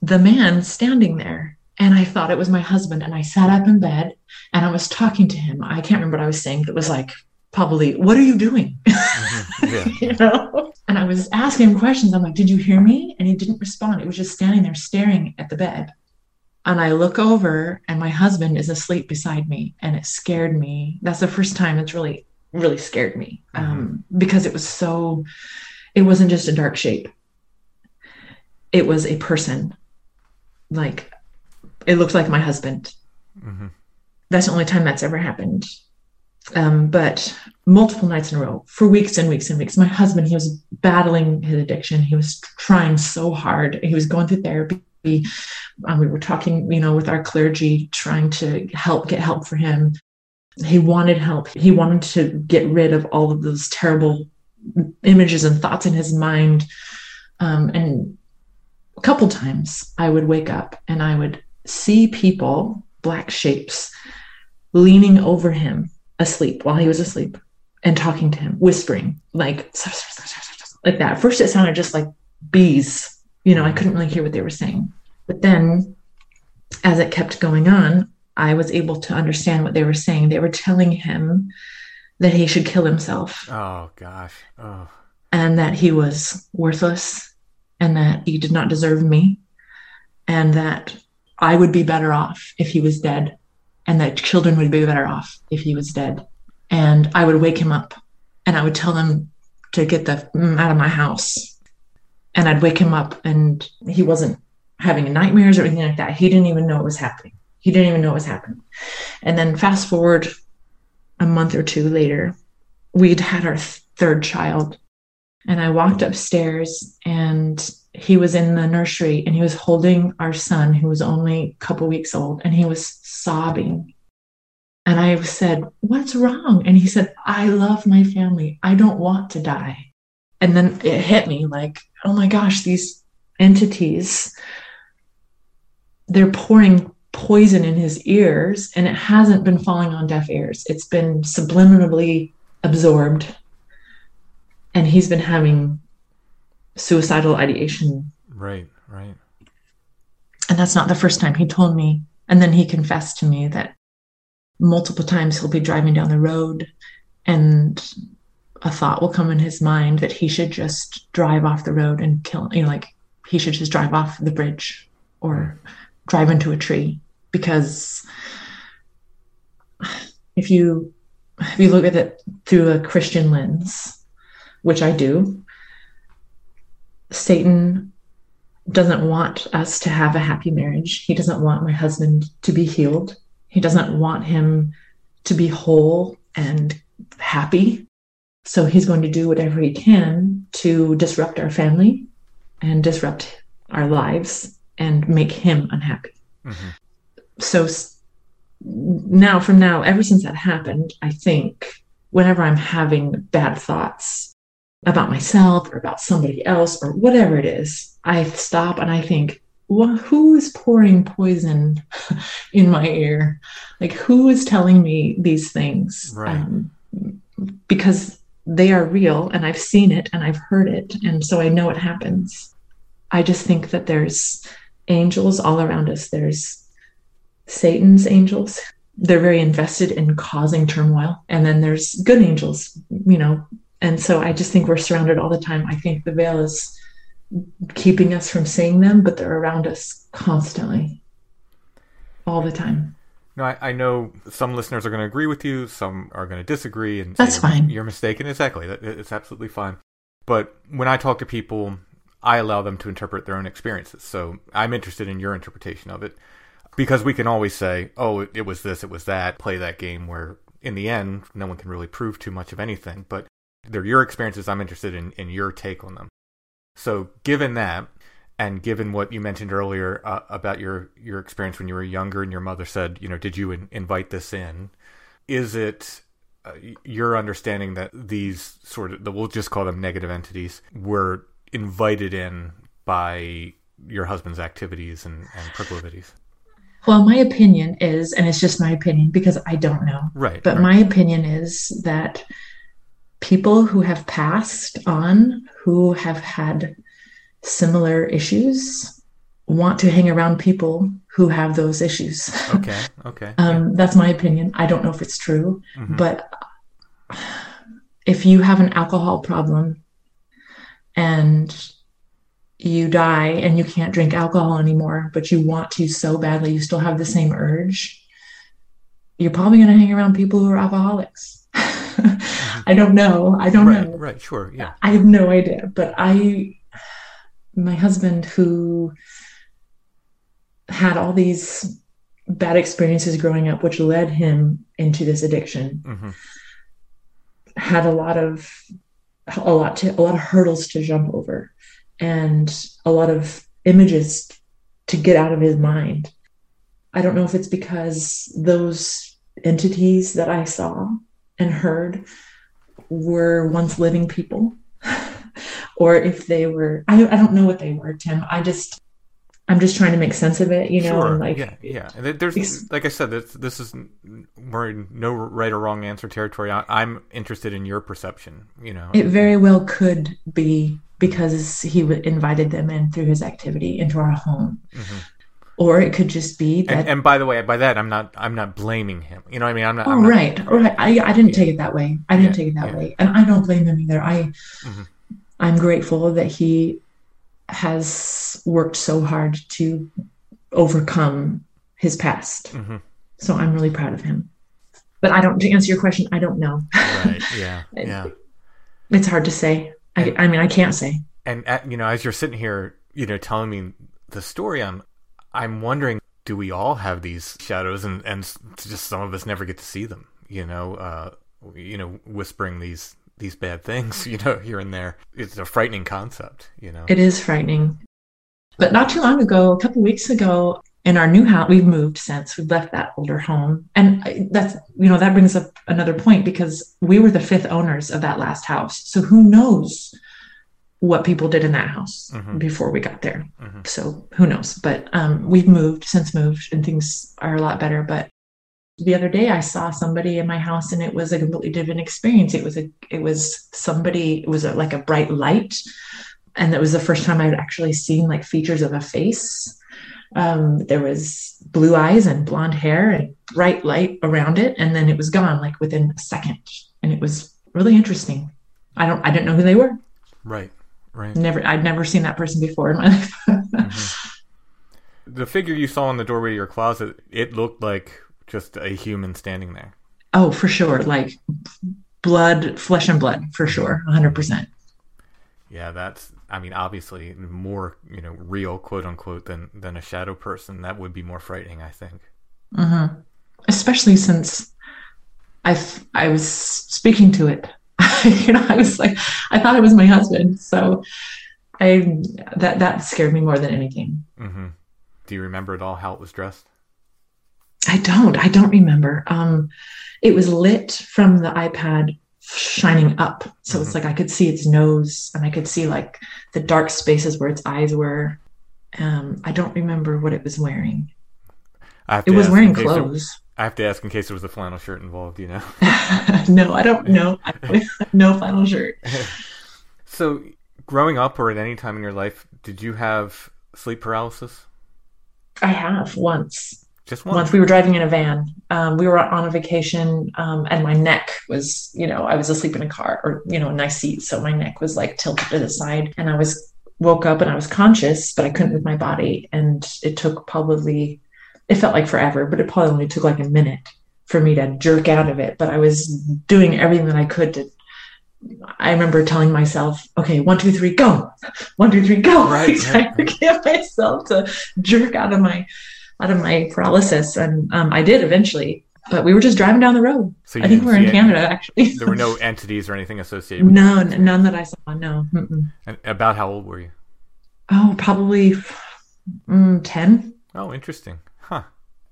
the man standing there and I thought it was my husband. And I sat up in bed and I was talking to him. I can't remember what I was saying, but it was like, probably, what are you doing? Mm-hmm. Yeah. you know? And I was asking him questions. I'm like, did you hear me? And he didn't respond. He was just standing there staring at the bed. And I look over and my husband is asleep beside me. And it scared me. That's the first time it's really, really scared me um, because it was so, it wasn't just a dark shape. It was a person. Like, it looked like my husband. Mhm. That's the only time that's ever happened. Um, but multiple nights in a row for weeks and weeks and weeks. My husband, he was battling his addiction. He was trying so hard. He was going through therapy. Um, we were talking, you know, with our clergy, trying to help get help for him. He wanted help. He wanted to get rid of all of those terrible images and thoughts in his mind. Um, and a couple times I would wake up and I would see people, black shapes, leaning over him asleep while he was asleep and talking to him, whispering like like that. At first, it sounded just like bees. You know, I couldn't really hear what they were saying. But then, as it kept going on, I was able to understand what they were saying. They were telling him that he should kill himself Oh gosh. Oh. and that he was worthless and that he did not deserve me and that I would be better off if he was dead and that children would be better off if he was dead. And I would wake him up and I would tell him to get the mm, out of my house. And I'd wake him up and he wasn't having nightmares or anything like that. He didn't even know it was happening. He didn't even know it was happening. And then fast forward a month or two later, we'd had our th- third child and I walked upstairs and he was in the nursery and he was holding our son who was only a couple weeks old and he was sobbing. And I said, What's wrong? And he said, I love my family. I don't want to die. And then it hit me like, oh my gosh, these entities, they're pouring poison in his ears and it hasn't been falling on deaf ears. It's been subliminally absorbed and he's been having suicidal ideation Right. Right. and that's not the first time he told me and then he confessed to me that multiple times he'll be driving down the road and a thought will come in his mind that he should just drive off the road and kill you know like he should just drive off the bridge or drive into a tree because if you if you look at it through a christian lens which i do satan doesn't want us to have a happy marriage. He doesn't want my husband to be healed. He doesn't want him to be whole and happy. So he's going to do whatever he can to disrupt our family and disrupt our lives and make him unhappy. Mhm. So now, from now, ever since that happened, I think whenever I'm having bad thoughts about myself or about somebody else or whatever it is, I stop and I think, well, who is pouring poison in my ear? Like, who is telling me these things? Right. Um, because they are real and I've seen it and I've heard it. And so I know it happens. I just think that there's angels all around us. There's Satan's angels. They're very invested in causing turmoil. And then there's good angels, you know. And so I just think we're surrounded all the time. I think the veil is keeping us from seeing them, but they're around us constantly, all the time. No, I, I know some listeners are going to agree with you, some are going to disagree, and That's say fine. You're mistaken. Exactly, it's absolutely fine. But when I talk to people, I allow them to interpret their own experiences. So I'm interested in your interpretation of it because we can always say, "Oh, it, was this, it was that." Play that game where, in the end, no one can really prove too much of anything. But they're your experiences. I'm interested in, in your take on them. So, given that, and given what you mentioned earlier uh, about your your experience when you were younger and your mother said, you know, did you in- invite this in? Is it uh, your understanding that these sort of, the, we'll just call them negative entities, were invited in by your husband's activities and, and proclivities? Well, my opinion is, and it's just my opinion because I don't know, Right. but right. my opinion is that people who have passed on, who have had similar issues, want to hang around people who have those issues. Okay. Okay. um, That's my opinion. I don't know if it's true, Mhm. but if you have an alcohol problem and you die and you can't drink alcohol anymore, but you want to so badly, you still have the same urge, you're probably going to hang around people who are alcoholics. I don't know. I don't right. know. Right. Sure. Yeah. I have no idea. But I, my husband, who had all these bad experiences growing up, which led him into this addiction, hmm had a lot of a lot to a lot of hurdles to jump over and a lot of images to get out of his mind. I don't know if it's because those entities that I saw and heard were once living people or if they were I, I don't know what they were tim i just i'm just trying to make sense of it you know sure. and like yeah. Yeah. And there's, Ex- like I said, this, this is we're in no right or wrong answer territory. I, I'm interested in your perception. You know. it very well could be because he w- invited them in through his activity into our home or it could just be that Mm-hmm. and, and by the way, by that, I'm not I'm not blaming him. You know what I mean? I'm not. oh I'm not- right right I, I didn't take it that way i didn't Yeah, take it that yeah. way and i don't blame him either i Mhm. i'm grateful that he has worked so hard to overcome his past Mhm. so i'm really proud of him but i don't to answer your question i don't know Right. Yeah. Yeah. it's hard to say i, I mean i can't say and at, you know as you're sitting here you know telling me the story i'm i'm wondering do we all have these shadows and and just some of us never get to see them you know uh you know whispering these these bad things you know here and there it's a frightening concept you know It is frightening. But not too long ago, a couple weeks ago, in our new house, we've moved since we've left that older home. And that's, you know, that brings up another point because we were the fifth owners of that last house. So who knows what people did in that house Mhm. before we got there. Mhm. So who knows? But um, we've moved since moved and things are a lot better. But the other day I saw somebody in my house and it was a completely different experience. It was a it was somebody it was a, like a bright light and that was the first time I'd actually seen like features of a face. Um, there was blue eyes and blonde hair and bright light around it, and then it was gone like within a second, and it was really interesting. I don't I didn't know who they were. right right Never I'd never seen that person before in my life. the figure you saw in the doorway of your closet it looked like just a human standing there. Oh, for sure, like blood, flesh and blood, for sure, hundred percent. yeah that's i mean obviously more you know real quote unquote than than a shadow person. That would be more frightening i think. Hmm Especially since I I was speaking to it. you know, I was like, I thought it was my husband, so I that that scared me more than anything. hmm do you remember at all how it was dressed I don't. I don't remember. Um, it was lit from the iPad shining up, so it's like I could see its nose and I could see like the dark spaces where its eyes were. Um, I don't remember what it was wearing. It was wearing in case there- clothes. I have to ask in case there was a flannel shirt involved, you know. no, I don't know. no flannel shirt. So, growing up or at any time in your life, did you have sleep paralysis? I have once. Just once. Once we were driving in a van. Um, we were on a vacation, um, and my neck was, you know, I was asleep in a car or, you know, a nice seat. So my neck was like tilted to the side, and I was woke up and I was conscious, but I couldn't move my body. And it took probably, it felt like forever, but it probably only took like a minute for me to jerk out of it. But I was doing everything that I could to. I remember telling myself, okay, one, two, three, go. One, two, three, go. Right, to get myself to jerk out of my out of my paralysis. And um, I did eventually. But we were just driving down the road. So I think we were in? Canada actually. there were no entities or anything associated with no, n- none that I saw. No. Mm-mm. And about how old were you? Oh, probably mm, 10. Oh, interesting. Huh.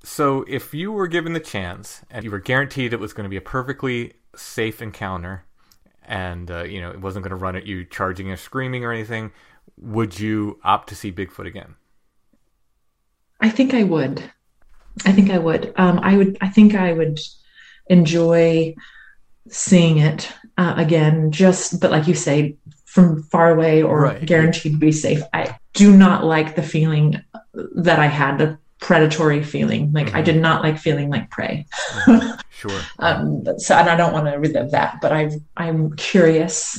So, if you were given the chance and you were guaranteed it was going to be a perfectly safe encounter and, uh, you know, it wasn't going to run at you charging or screaming or anything, would you opt to see Bigfoot again? I think I would. I think I would. Um, I would. I think I would enjoy seeing it uh, again. Just, but like you say, from far away or Right. guaranteed to be safe. I do not like the feeling that I had, the predatory feeling. Like I Mhm. did not like feeling like prey. Sure. Um, so and I don't want to relive that, but I I'm curious.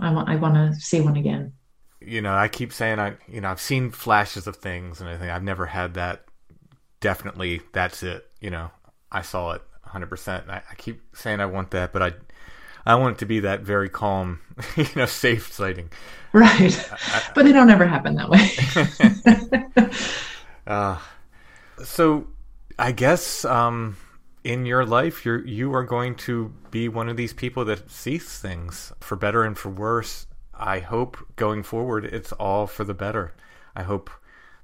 I want I want to see one again. You know, I keep saying I, you know, I've seen flashes of things, and I think I've never had that. Definitely, that's it. You know, I saw it 100. percent I, I keep saying I want that, but I, I want it to be that very calm, you know, safe sighting. Right, but they don't ever happen that way. Uh, so, I guess um, in your life, you're you are going to be one of these people that sees things for better and for worse. I hope going forward, it's all for the better. I hope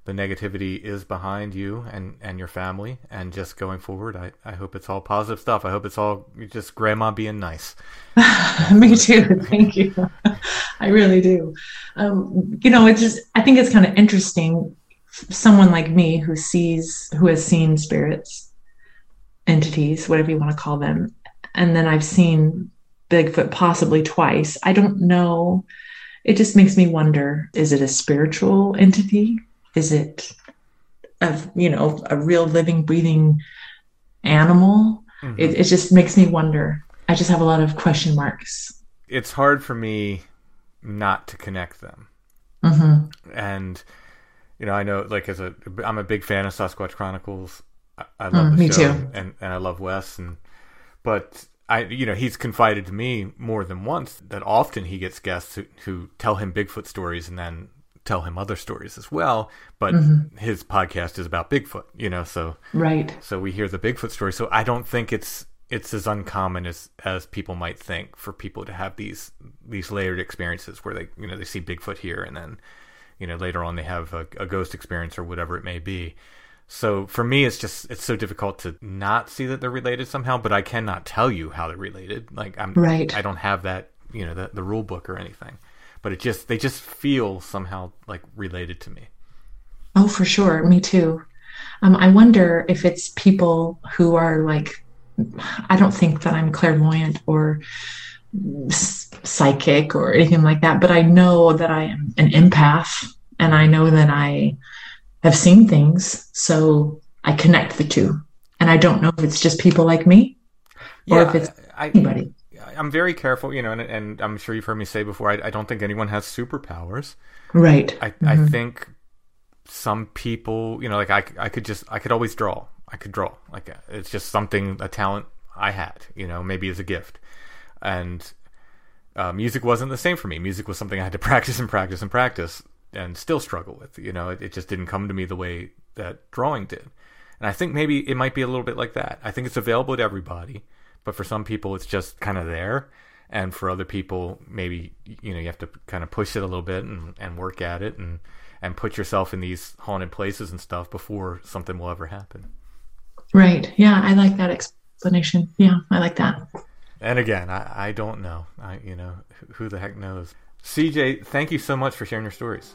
the negativity is behind you and, and your family, and just going forward, I, I hope it's all positive stuff. I hope it's all just grandma being nice. Me too. Thank you. I really do. Um, you know, it's just, I think it's kind of interesting. Someone like me who sees, who has seen spirits, entities, whatever you want to call them, and then I've seen Bigfoot possibly twice. I don't know. It just makes me wonder is it a spiritual entity? Is it a, you know, a real living, breathing animal? Mhm. It, it just makes me wonder. I just have a lot of question marks. it's hard for me not to connect them. hmm and you know, I know like as a I'm a big fan of Sasquatch Chronicles. I, I love Mm, the me show, too. and and I love Wes, and but I you know he's confided to me more than once that often he gets guests who, who tell him Bigfoot stories and then tell him other stories as well. But Mm-hmm. his podcast is about Bigfoot, you know, so Right. so we hear the Bigfoot story. So I don't think it's it's as uncommon as as people might think for people to have these these layered experiences where they you know they see Bigfoot here and then you know later on they have a, a ghost experience or whatever it may be. So for me, it's just it's so difficult to not see that they're related somehow. But I cannot tell you how they're related. Like I'm Right. I don't have that you know the, the rule book or anything. But it just they just feel somehow like related to me. Oh, for sure. Me too. Um, I wonder if it's people who are like, I don't think that I'm clairvoyant or psychic or anything like that, but I know that I am an empath and I know that I have seen things. So I connect the two. And I don't know if it's just people like me or if it's I, I, anybody. I'm very careful, you know, and, and I'm sure you've heard me say before. I, I don't think anyone has superpowers. Right. I, I think some people, you know, like I, I could just, I could always draw. I could draw. Like uh, it's just something, a talent I had, you know, maybe as a gift. And uh, music wasn't the same for me. Music was something I had to practice and practice and practice, and still struggle with. You know, it, it just didn't come to me the way that drawing did. And I think maybe it might be a little bit like that. I think it's available to everybody, but for some people, it's just kind of there. And for other people, maybe you know you have to kind of push it a little bit and, and work at it and and put yourself in these haunted places and stuff before something will ever happen. Right. Yeah. I like that explanation. Yeah. I like that. And again, I, I don't know. I you know who- who the heck knows. CJ, thank you so much for sharing your stories.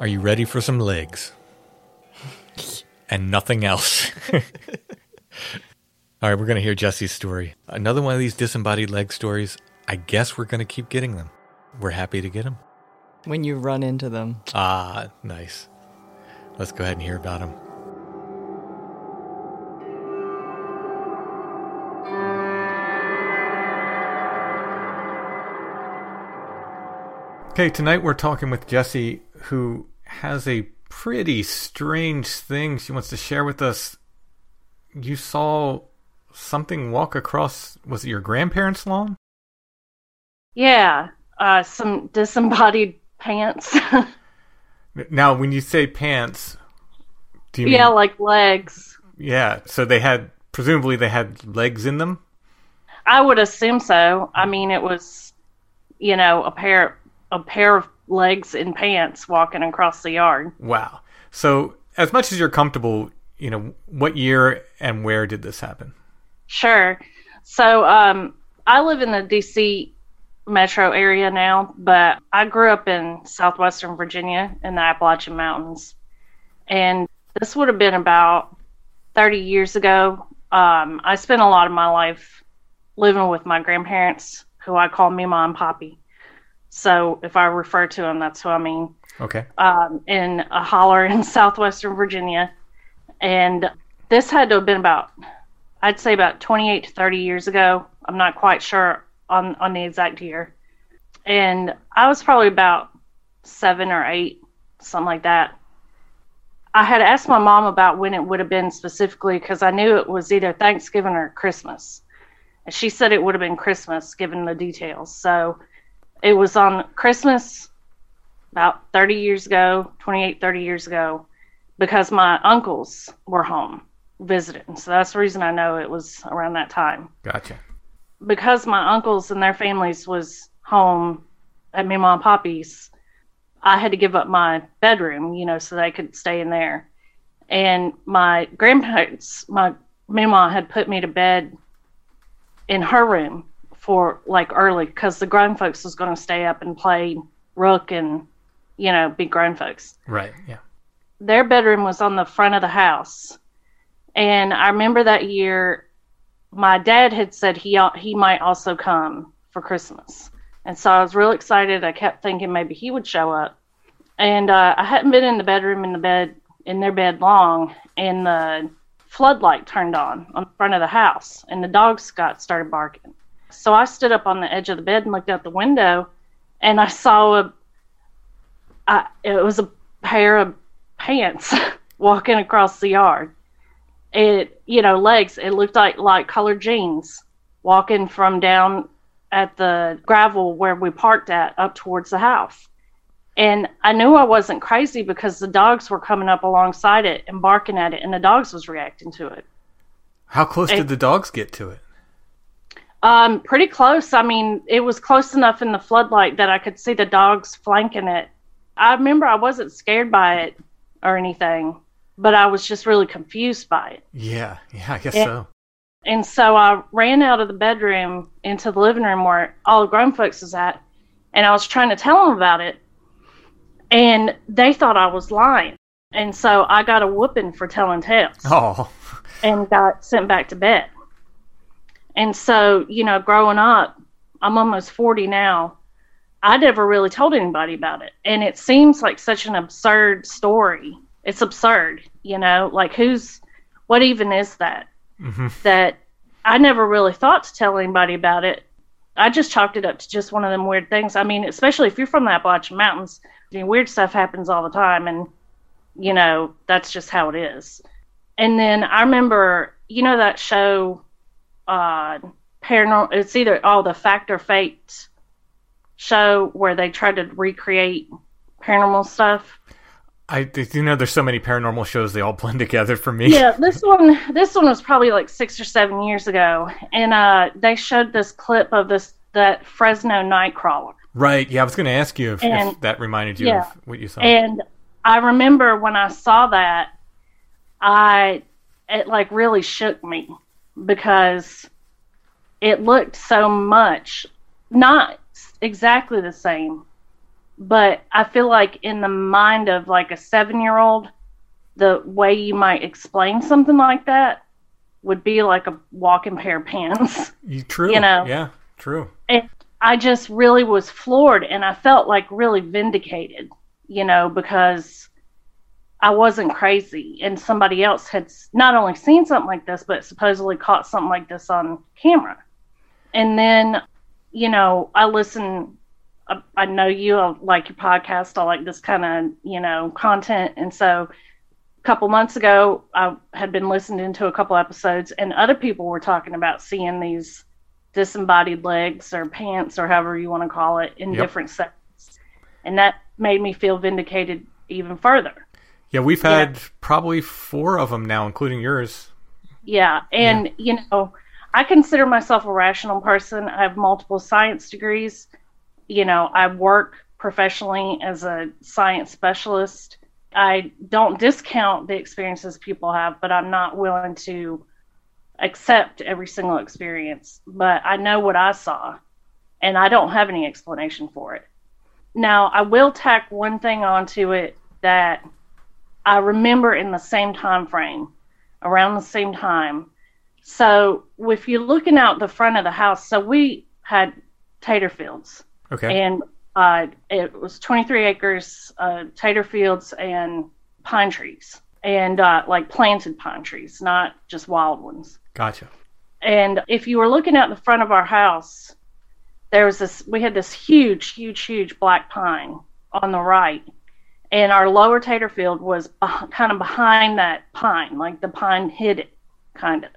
Are you ready for some legs? and nothing else. All right, we're going to hear Jesse's story. Another one of these disembodied leg stories. I guess we're going to keep getting them. We're happy to get them. When you run into them. Ah, nice. Let's go ahead and hear about them. Okay, tonight we're talking with Jesse, who has a pretty strange thing she wants to share with us. You saw something walk across, was it your grandparents' lawn? Yeah, uh, some disembodied pants. Now, when you say pants, do you mean yeah, mean, like legs. yeah, so they had, presumably they had legs in them? I would assume so. I mean, it was, you know, a pair a pair of legs in pants walking across the yard. Wow. So, as much as you're comfortable, you know, what year and where did this happen? Sure. So, um, I live in the DC metro area now, but I grew up in southwestern Virginia in the Appalachian Mountains. And this would have been about 30 years ago. Um, I spent a lot of my life living with my grandparents, who I call Memaw and poppy. So if I refer to him, that's who I mean. Okay. Um, in a holler in southwestern Virginia. And this had to have been about, I'd say about 28 to 30 years ago. I'm not quite sure on, on the exact year. And I was probably about seven or eight, something like that. I had asked my mom about when it would have been specifically because I knew it was either Thanksgiving or Christmas. And she said it would have been Christmas, given the details. So it was on Christmas about 30 years ago, 28, 30 years ago, because my uncles were home visiting. So that's the reason I know it was around that time. Gotcha. Because my uncles and their families was home at Memaw and poppy's, I had to give up my bedroom, you know, so they could stay in there. And my grandparents, my mama had put me to bed in her room for like early because the grown folks was going to stay up and play rook and you know be grown folks. Right. Yeah. their bedroom was on the front of the house. And i remember that year my dad had said he he might also come for christmas. And so i was real excited. I kept thinking maybe he would show up. And uh, i hadn't been in the bedroom in the bed in their bed long and the floodlight turned on on the front of the house and the dogs got started barking so i stood up on the edge of the bed and looked out the window and i saw a I, it was a pair of pants walking across the yard. It, you know, legs. It looked like like colored jeans walking from down at the gravel where we parked at up towards the house. And I knew I wasn't crazy because the dogs were coming up alongside it and barking at it, and the dogs was reacting to it. How close It- did the dogs get to it? Um, pretty close. I mean, it was close enough in the floodlight that I could see the dogs flanking it. I remember I wasn't scared by it or anything, but I was just really confused by it. Yeah. Yeah, I guess Yeah. so. And so I ran out of the bedroom into the living room where all the grown folks was at, and I was trying to tell them about it, and they thought I was lying. And so I got a whooping for telling tales Oh. and got sent back to bed. And so, you know, growing up, I'm almost 40 now. I never really told anybody about it. And it seems like such an absurd story. It's absurd, you know, like who's, what even is that? Mm-hmm. That I never really thought to tell anybody about it. I just chalked it up to just one of them weird things. I mean, especially if you're from the Appalachian Mountains, I mean, weird stuff happens all the time. And, you know, that's just how it is. And then I remember you know that show, uh, paranormal. It's either oh the Fact or Faked show where they try to recreate paranormal stuff. I you know there's so many paranormal shows they all blend together for me. Yeah, this one this one was probably like six or seven years ago, and uh, they showed this clip of this that Fresno Nightcrawler. Right. Yeah, I was going to ask you if, And- if that reminded you yeah. of what you saw. And I remember when I saw that, I it like really shook me because it looked so much not exactly the same, but I feel like in the mind of like a seven year old, the way you might explain something like that would be like a walking pair of pants. you true. you know. Yeah, true. and I just really was floored and I felt like really vindicated, you know, because I wasn't crazy and somebody else had not only seen something like this, but supposedly caught something like this on camera. And then, you know, I listen, I, I know you I like your podcast, I like this kind of, you know, content. And so a couple months ago, I had been listening to a couple episodes and other people were talking about seeing these disembodied legs or pants or however you want to call it in Yep. different settings. And that made me feel vindicated even further. Yeah, we've had probably four of them now, including yours. Yeah. And, you know, I consider myself a rational person. I have multiple science degrees. You know, I work professionally as a science specialist. I don't discount the experiences people have, but I'm not willing to accept every single experience. But I know what I saw, and I don't have any explanation for it. Now, I will tack one thing onto it that I remember in the same time frame, around the same time. So, if you're looking out the front of the house, so we had tater fields, Okay. and uh, it was 23 acres, uh, tater fields and pine trees, and uh, like planted pine trees, not just wild ones. gotcha. And if you were looking out the front of our house, there was this, we had this huge, huge, huge black pine on the right. And our lower tater field was beh- kind of behind that pine, like the pine hid it, kind of.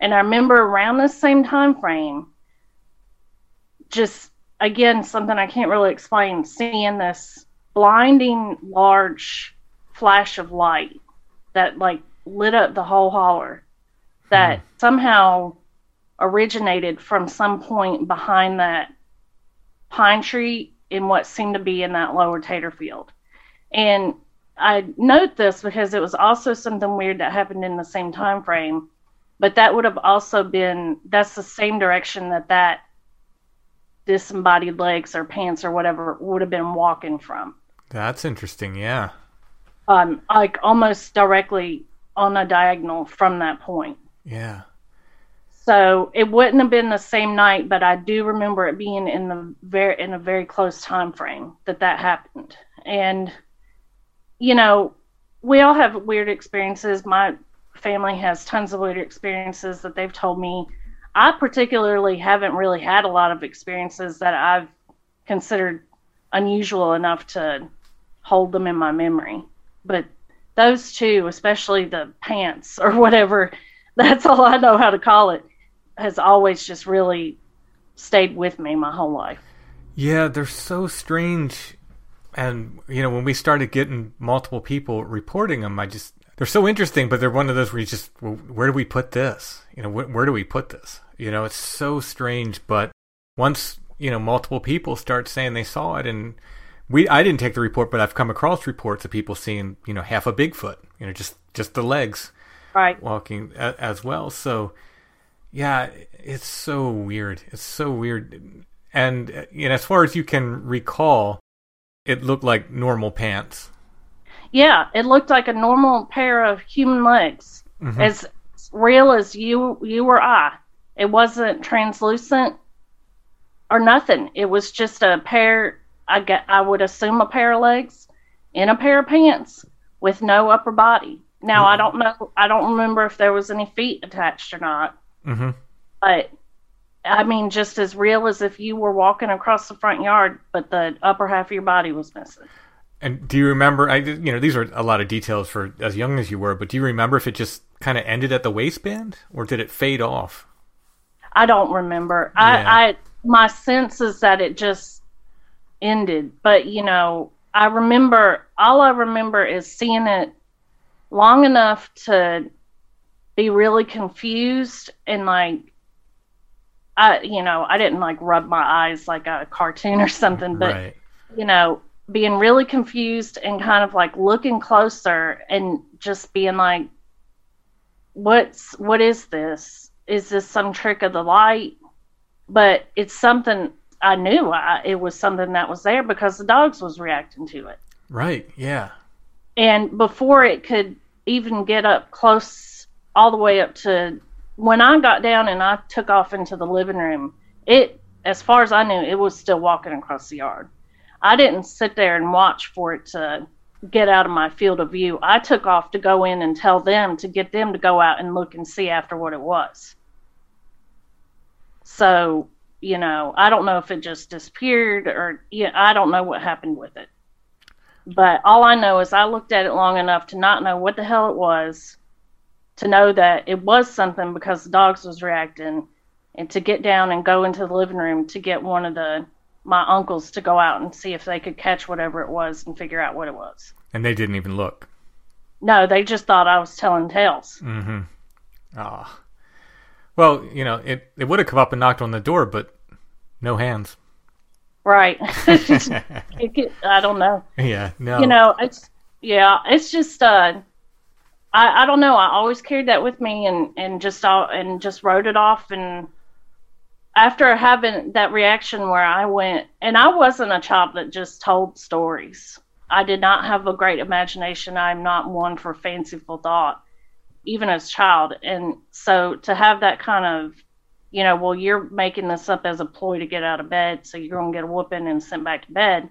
And I remember around the same time frame, just again, something I can't really explain, seeing this blinding large flash of light that like lit up the whole holler that mm-hmm. somehow originated from some point behind that pine tree in what seemed to be in that lower tater field. And I note this because it was also something weird that happened in the same time frame, but that would have also been that's the same direction that that disembodied legs or pants or whatever would have been walking from. That's interesting. Yeah. Um, like almost directly on a diagonal from that point. Yeah. So it wouldn't have been the same night, but I do remember it being in the very in a very close time frame that that happened. And you know, we all have weird experiences. My family has tons of weird experiences that they've told me. I particularly haven't really had a lot of experiences that I've considered unusual enough to hold them in my memory. But those two, especially the pants or whatever, that's all I know how to call it, has always just really stayed with me my whole life. Yeah, they're so strange. And, you know, when we started getting multiple people reporting them, I just, they're so interesting, but they're one of those where you just, well, where do we put this? You know, wh- where do we put this? You know, it's so strange. But once, you know, multiple people start saying they saw it, and we, I didn't take the report, but I've come across reports of people seeing, you know, half a Bigfoot, you know, just, just the legs Right. walking a, as well. So, yeah, it's so weird. It's so weird. And uh, you know, as far as you can recall, it looked like normal pants. Yeah, it looked like a normal pair of human legs, as real as you you or I. It wasn't translucent or nothing. It was just a pair. I get. I would assume a pair of legs in a pair of pants with no upper body. Now I don't know. I don't remember if there was any feet attached or not. hmm but I mean, just as real as if you were walking across the front yard, but the upper half of your body was missing. And do you remember? I you know these are a lot of details for as young as you were, but do you remember if it just kind of ended at the waistband, or did it fade off? I don't remember. Yeah. I, I my sense is that it just ended. But you know, I remember all I remember is seeing it long enough to be really confused and like I you know, I didn't like rub my eyes like a cartoon or something, but right. you know, being really confused and kind of like looking closer and just being like, what's, what is this? Is this some trick of the light? But it's something I knew I, it was something that was there because the dogs was reacting to it. Right. Yeah. And before it could even get up close, all the way up to when I got down and I took off into the living room, it, as far as I knew, it was still walking across the yard. I didn't sit there and watch for it to get out of my field of view. I took off to go in and tell them to get them to go out and look and see after what it was. So, you know, I don't know if it just disappeared or yeah, I don't know what happened with it. But all I know is I looked at it long enough to not know what the hell it was, to know that it was something because the dogs was reacting, and to get down and go into the living room to get one of the my uncles to go out and see if they could catch whatever it was and figure out what it was. And they didn't even look. No, they just thought I was telling tales. Mm-hmm. Ah. Well, you know, it it would have come up and knocked on the door, but no hands. Right. It I don't know. Yeah. No. You know, it's yeah, it's just uh I, I don't know. I always carried that with me and and just all and just wrote it off and after having that reaction where I went and I wasn't a child that just told stories. I did not have a great imagination. I'm not one for fanciful thought, even as child. And so to have that kind of, you know, well, you're making this up as a ploy to get out of bed, so you're going to get a whooping and sent back to bed.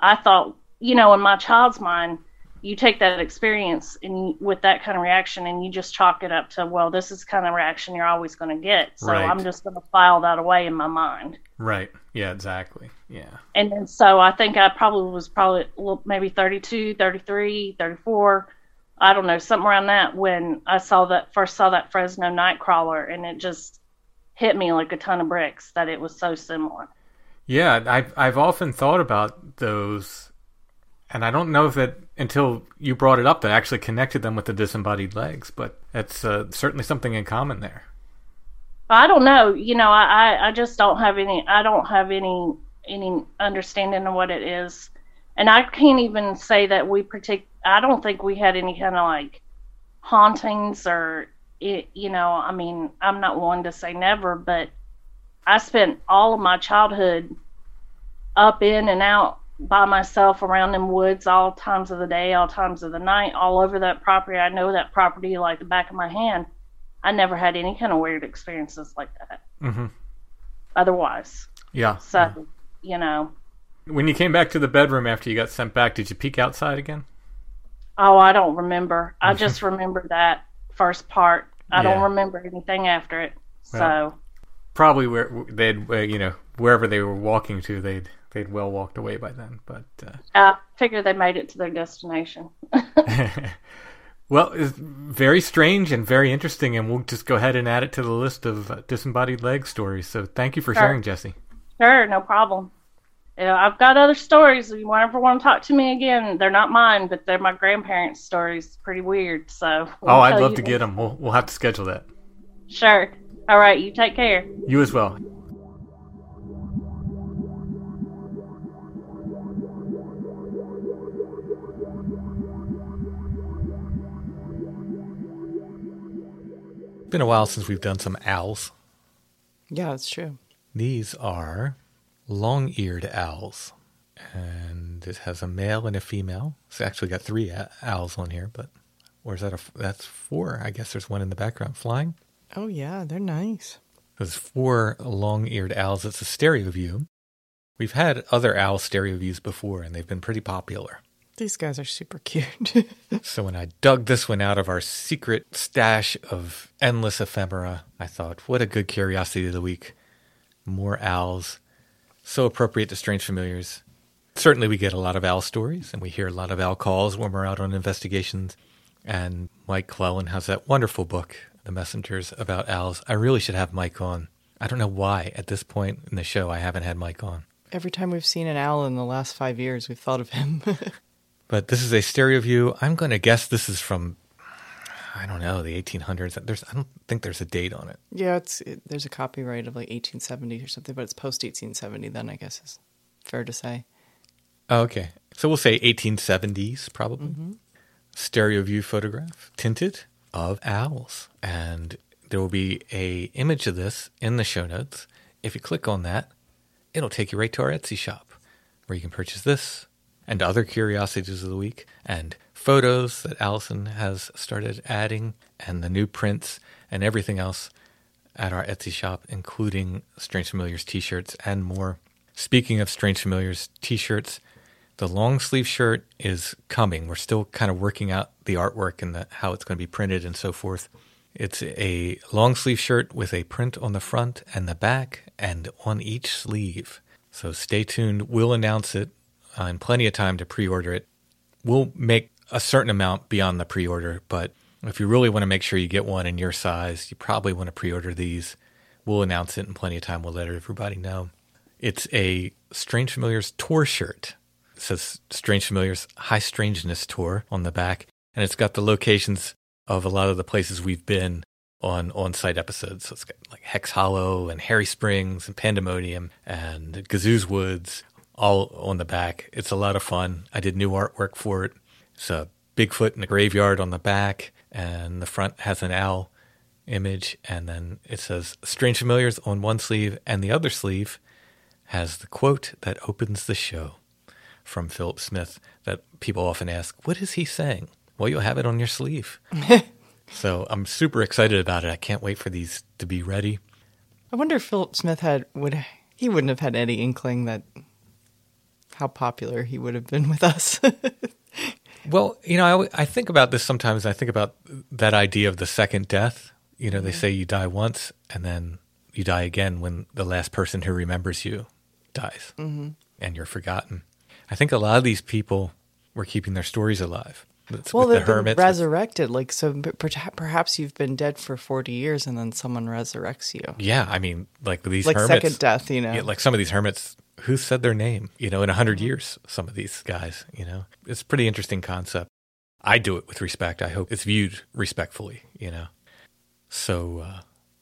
I thought, you know, in my child's mind, you take that experience and with that kind of reaction and you just chalk it up to, well, this is kind of reaction you're always going to get. So Right. I'm just going to file that away in my mind. Right. Yeah. Exactly. Yeah. And then so I think I probably was probably maybe 32, 33, 34. I don't know, something around that when I saw that first saw that Fresno Nightcrawler and it just hit me like a ton of bricks that it was so similar. Yeah, I've I've often thought about those, and I don't know that until you brought it up that I actually connected them with the disembodied legs, but it's uh, certainly something in common there. I don't know. You know, I, I, I just don't have any. I don't have any any understanding of what it is, and I can't even say that we partic. I don't think we had any kind of like hauntings or it. You know, I mean, I'm not one to say never, but I spent all of my childhood up in and out by myself around them woods all times of the day, all times of the night, all over that property. I know that property like the back of my hand. I never had any kind of weird experiences like that Mm-hmm. otherwise. Yeah. So, you know, When you came back to the bedroom after you got sent back, did you peek outside again? oh, I don't remember. I just remember that first part. I don't remember anything after it. So, Probably where they'd uh, you know wherever they were walking to, they'd they'd well walked away by then. But uh, I figure they made it to their destination. well, it's very strange and very interesting, and we'll just go ahead and add it to the list of uh, disembodied leg stories. So thank you for Sure. sharing, Jesse. Sure, no problem. You know, I've got other stories. If you ever want to talk to me again, they're not mine, but they're my grandparents' stories. Pretty weird. So, Oh, we'll I'd love to get them. We'll we'll have to schedule that. Sure. All right. You take care. You as well. Been a while since we've done some owls. Yeah, it's true. These are long eared owls. And it has a male and a female. It's actually got three owls on here, but or is that a that's four? I guess there's one in the background flying. Oh yeah, they're nice. There's four long eared owls. It's a stereo view. We've had other owl stereo views before, and they've been pretty popular. These guys are super cute. So when I dug this one out of our secret stash of endless ephemera, I thought, what a good curiosity of the week. More owls. So appropriate to Strange Familiars. Certainly, we get a lot of owl stories, and we hear a lot of owl calls when we're out on investigations. And Mike Clelland has that wonderful book, The Messengers, about owls. I really should have Mike on. I don't know why at this point in the show I haven't had Mike on. Every time we've seen an owl in the last five years, we've thought of him. But this is a stereo view. I'm going to guess this is from, I don't know, the 1800s. There's, I don't think there's a date on it. yeah, it's it, there's a copyright of like 1870 or something, but it's post 1870. Then I guess is fair to say. Oh, okay. So we'll say 1870s, probably. Mm-hmm. Stereo view photograph, tinted, of owls. And there will be a image of this in the show notes. If you click on that, it'll take you right to our Etsy shop where you can purchase this and other curiosities of the week and photos that Allison has started adding and the new prints and everything else at our Etsy shop, including Strange Familiars t shirts and more. Speaking of Strange Familiars t shirts, the long sleeve shirt is coming. We're still kind of working out the artwork and the, how it's going to be printed and so forth. It's a long sleeve shirt with a print on the front and the back and on each sleeve. So stay tuned. We'll announce it uh, in plenty of time to pre order it. We'll make a certain amount beyond the pre order, but if you really want to make sure you get one in your size, you probably want to pre order these. We'll announce it in plenty of time. We'll let everybody know. It's a Strange Familiars tour shirt. It says Strange Familiars High Strangeness Tour on the back, and it's got the locations of a lot of the places we've been on on-site episodes. So it's got like Hex Hollow and Harry Springs and Pandemonium and Gazoo's Woods all on the back. It's a lot of fun. I did new artwork for it. It's a Bigfoot in a graveyard on the back, and the front has an owl image, and then it says Strange Familiars on one sleeve, and the other sleeve has the quote that opens the show from Philip Smith that people often ask, What is he saying? Well, you'll have it on your sleeve. so I'm super excited about it. I can't wait for these to be ready. I wonder if Philip Smith had would he wouldn't have had any inkling that how popular he would have been with us. Well, you know, I, I think about this sometimes. I think about that idea of the second death. You know, they mm-hmm. say you die once and then you die again when the last person who remembers you dies mm-hmm. and you're forgotten. I think a lot of these people were keeping their stories alive. It's well, they've the been hermits. with- resurrected. Like so, perhaps you've been dead for forty years, and then someone resurrects you, yeah, I mean, like these like hermits. second death. You know, Yeah, like some of these hermits, who said their name? You know, in a Mm-hmm. hundred years, some of these guys. You know, it's pretty interesting concept. I do it with respect. I hope it's viewed respectfully. You know, so uh,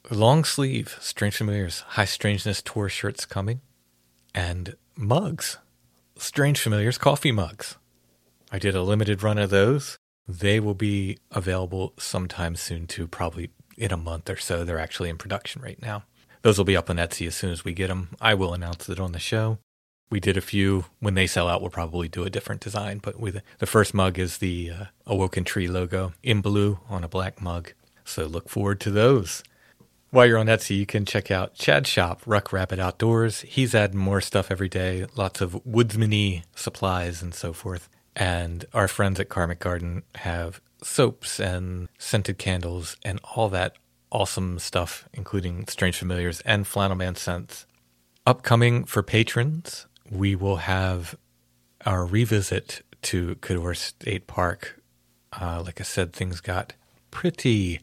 long sleeve Strange Familiars High Strangeness tour shirts coming, and mugs, Strange Familiars coffee mugs. I did a limited run of those. They will be available sometime soon too, probably in a month or so. They're actually in production right now. Those will be up on Etsy as soon as we get them. I will announce it on the show. We did a few. When they sell out, we'll probably do a different design. But the first mug is the uh, Awoken Tree logo in blue on a black mug. So look forward to those. While you're on Etsy, you can check out Chad's shop, Ruck Rabbit Outdoors. He's adding more stuff every day, lots of woodsmany supplies and so forth. And our friends at Karmic Garden have soaps and scented candles and all that awesome stuff, including Strange Familiars and Flannel Man scents. Upcoming for patrons, we will have our revisit to Cador State Park. Uh, like I said, things got pretty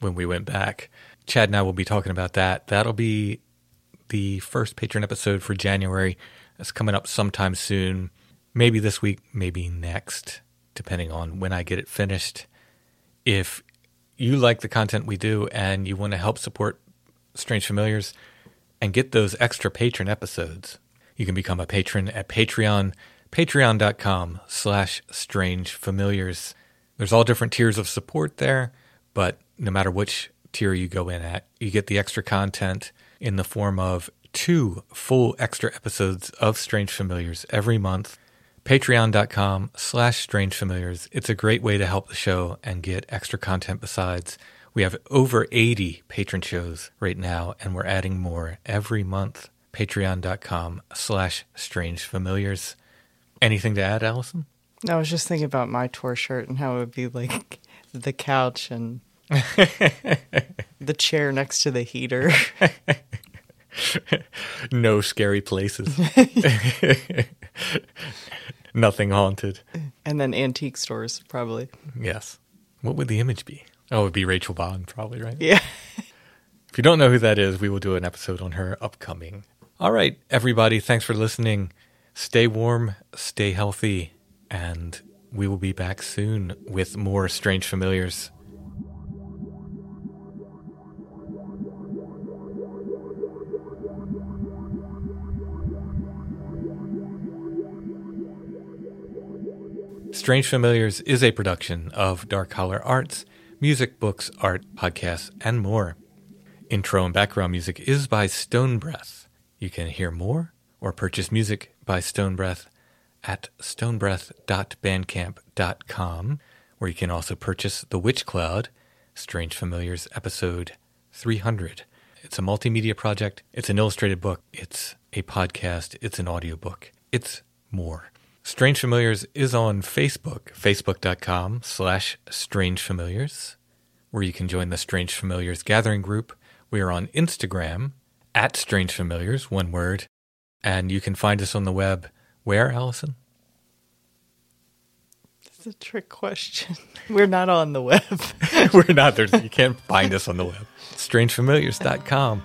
when we went back. Chad and I will be talking about that. That'll be the first patron episode for January. That's coming up sometime soon. Maybe this week, maybe next, depending on when I get it finished. If you like the content we do and you want to help support Strange Familiars and get those extra patron episodes, you can become a patron at Patreon, patreon.com slash strange familiars. There's all different tiers of support there, but no matter which tier you go in at, you get the extra content in the form of two full extra episodes of Strange Familiars every month. Patreon.com slash strange familiars. It's a great way to help the show and get extra content besides. We have over 80 patron shows right now, and we're adding more every month. Patreon.com slash strange familiars. Anything to add, Allison? I was just thinking about my tour shirt and how it would be like the couch and the chair next to the heater. no scary places. Nothing haunted. And then antique stores, probably. Yes. What would the image be? Oh, it would be Rachel Bond, probably, right? Yeah. If you don't know who that is, we will do an episode on her upcoming. All right, everybody, thanks for listening. Stay warm, stay healthy, and we will be back soon with more Strange Familiars. Strange Familiars is a production of Dark Holler Arts, music, books, art, podcasts, and more. Intro and background music is by Stone Breath. You can hear more or purchase music by Stone Breath at stonebreath.bandcamp.com, where you can also purchase The Witch Cloud, Strange Familiars episode 300. It's a multimedia project, it's an illustrated book, it's a podcast, it's an audiobook, it's more. Strange Familiars is on Facebook, facebook.com slash Strange Familiars, where you can join the Strange Familiars gathering group. We are on Instagram at Strange Familiars, one word, and you can find us on the web. Where, Allison? It's a trick question. We're not on the web. We're not there. You can't find us on the web. Strangefamiliars.com.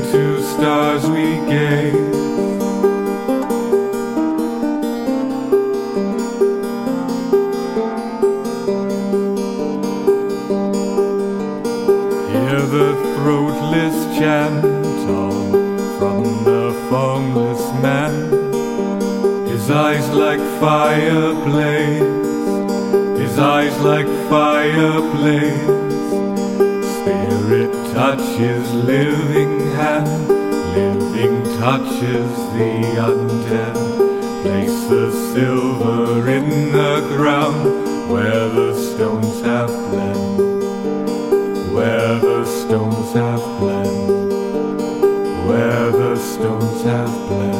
into stars we gaze. Hear the throatless chant from the formless man. His eyes like fire blaze, his eyes like fire blaze. Touches living hand, living touches the undead. Place the silver in the ground where the stones have bled where the stones have bled, where the stones have bled.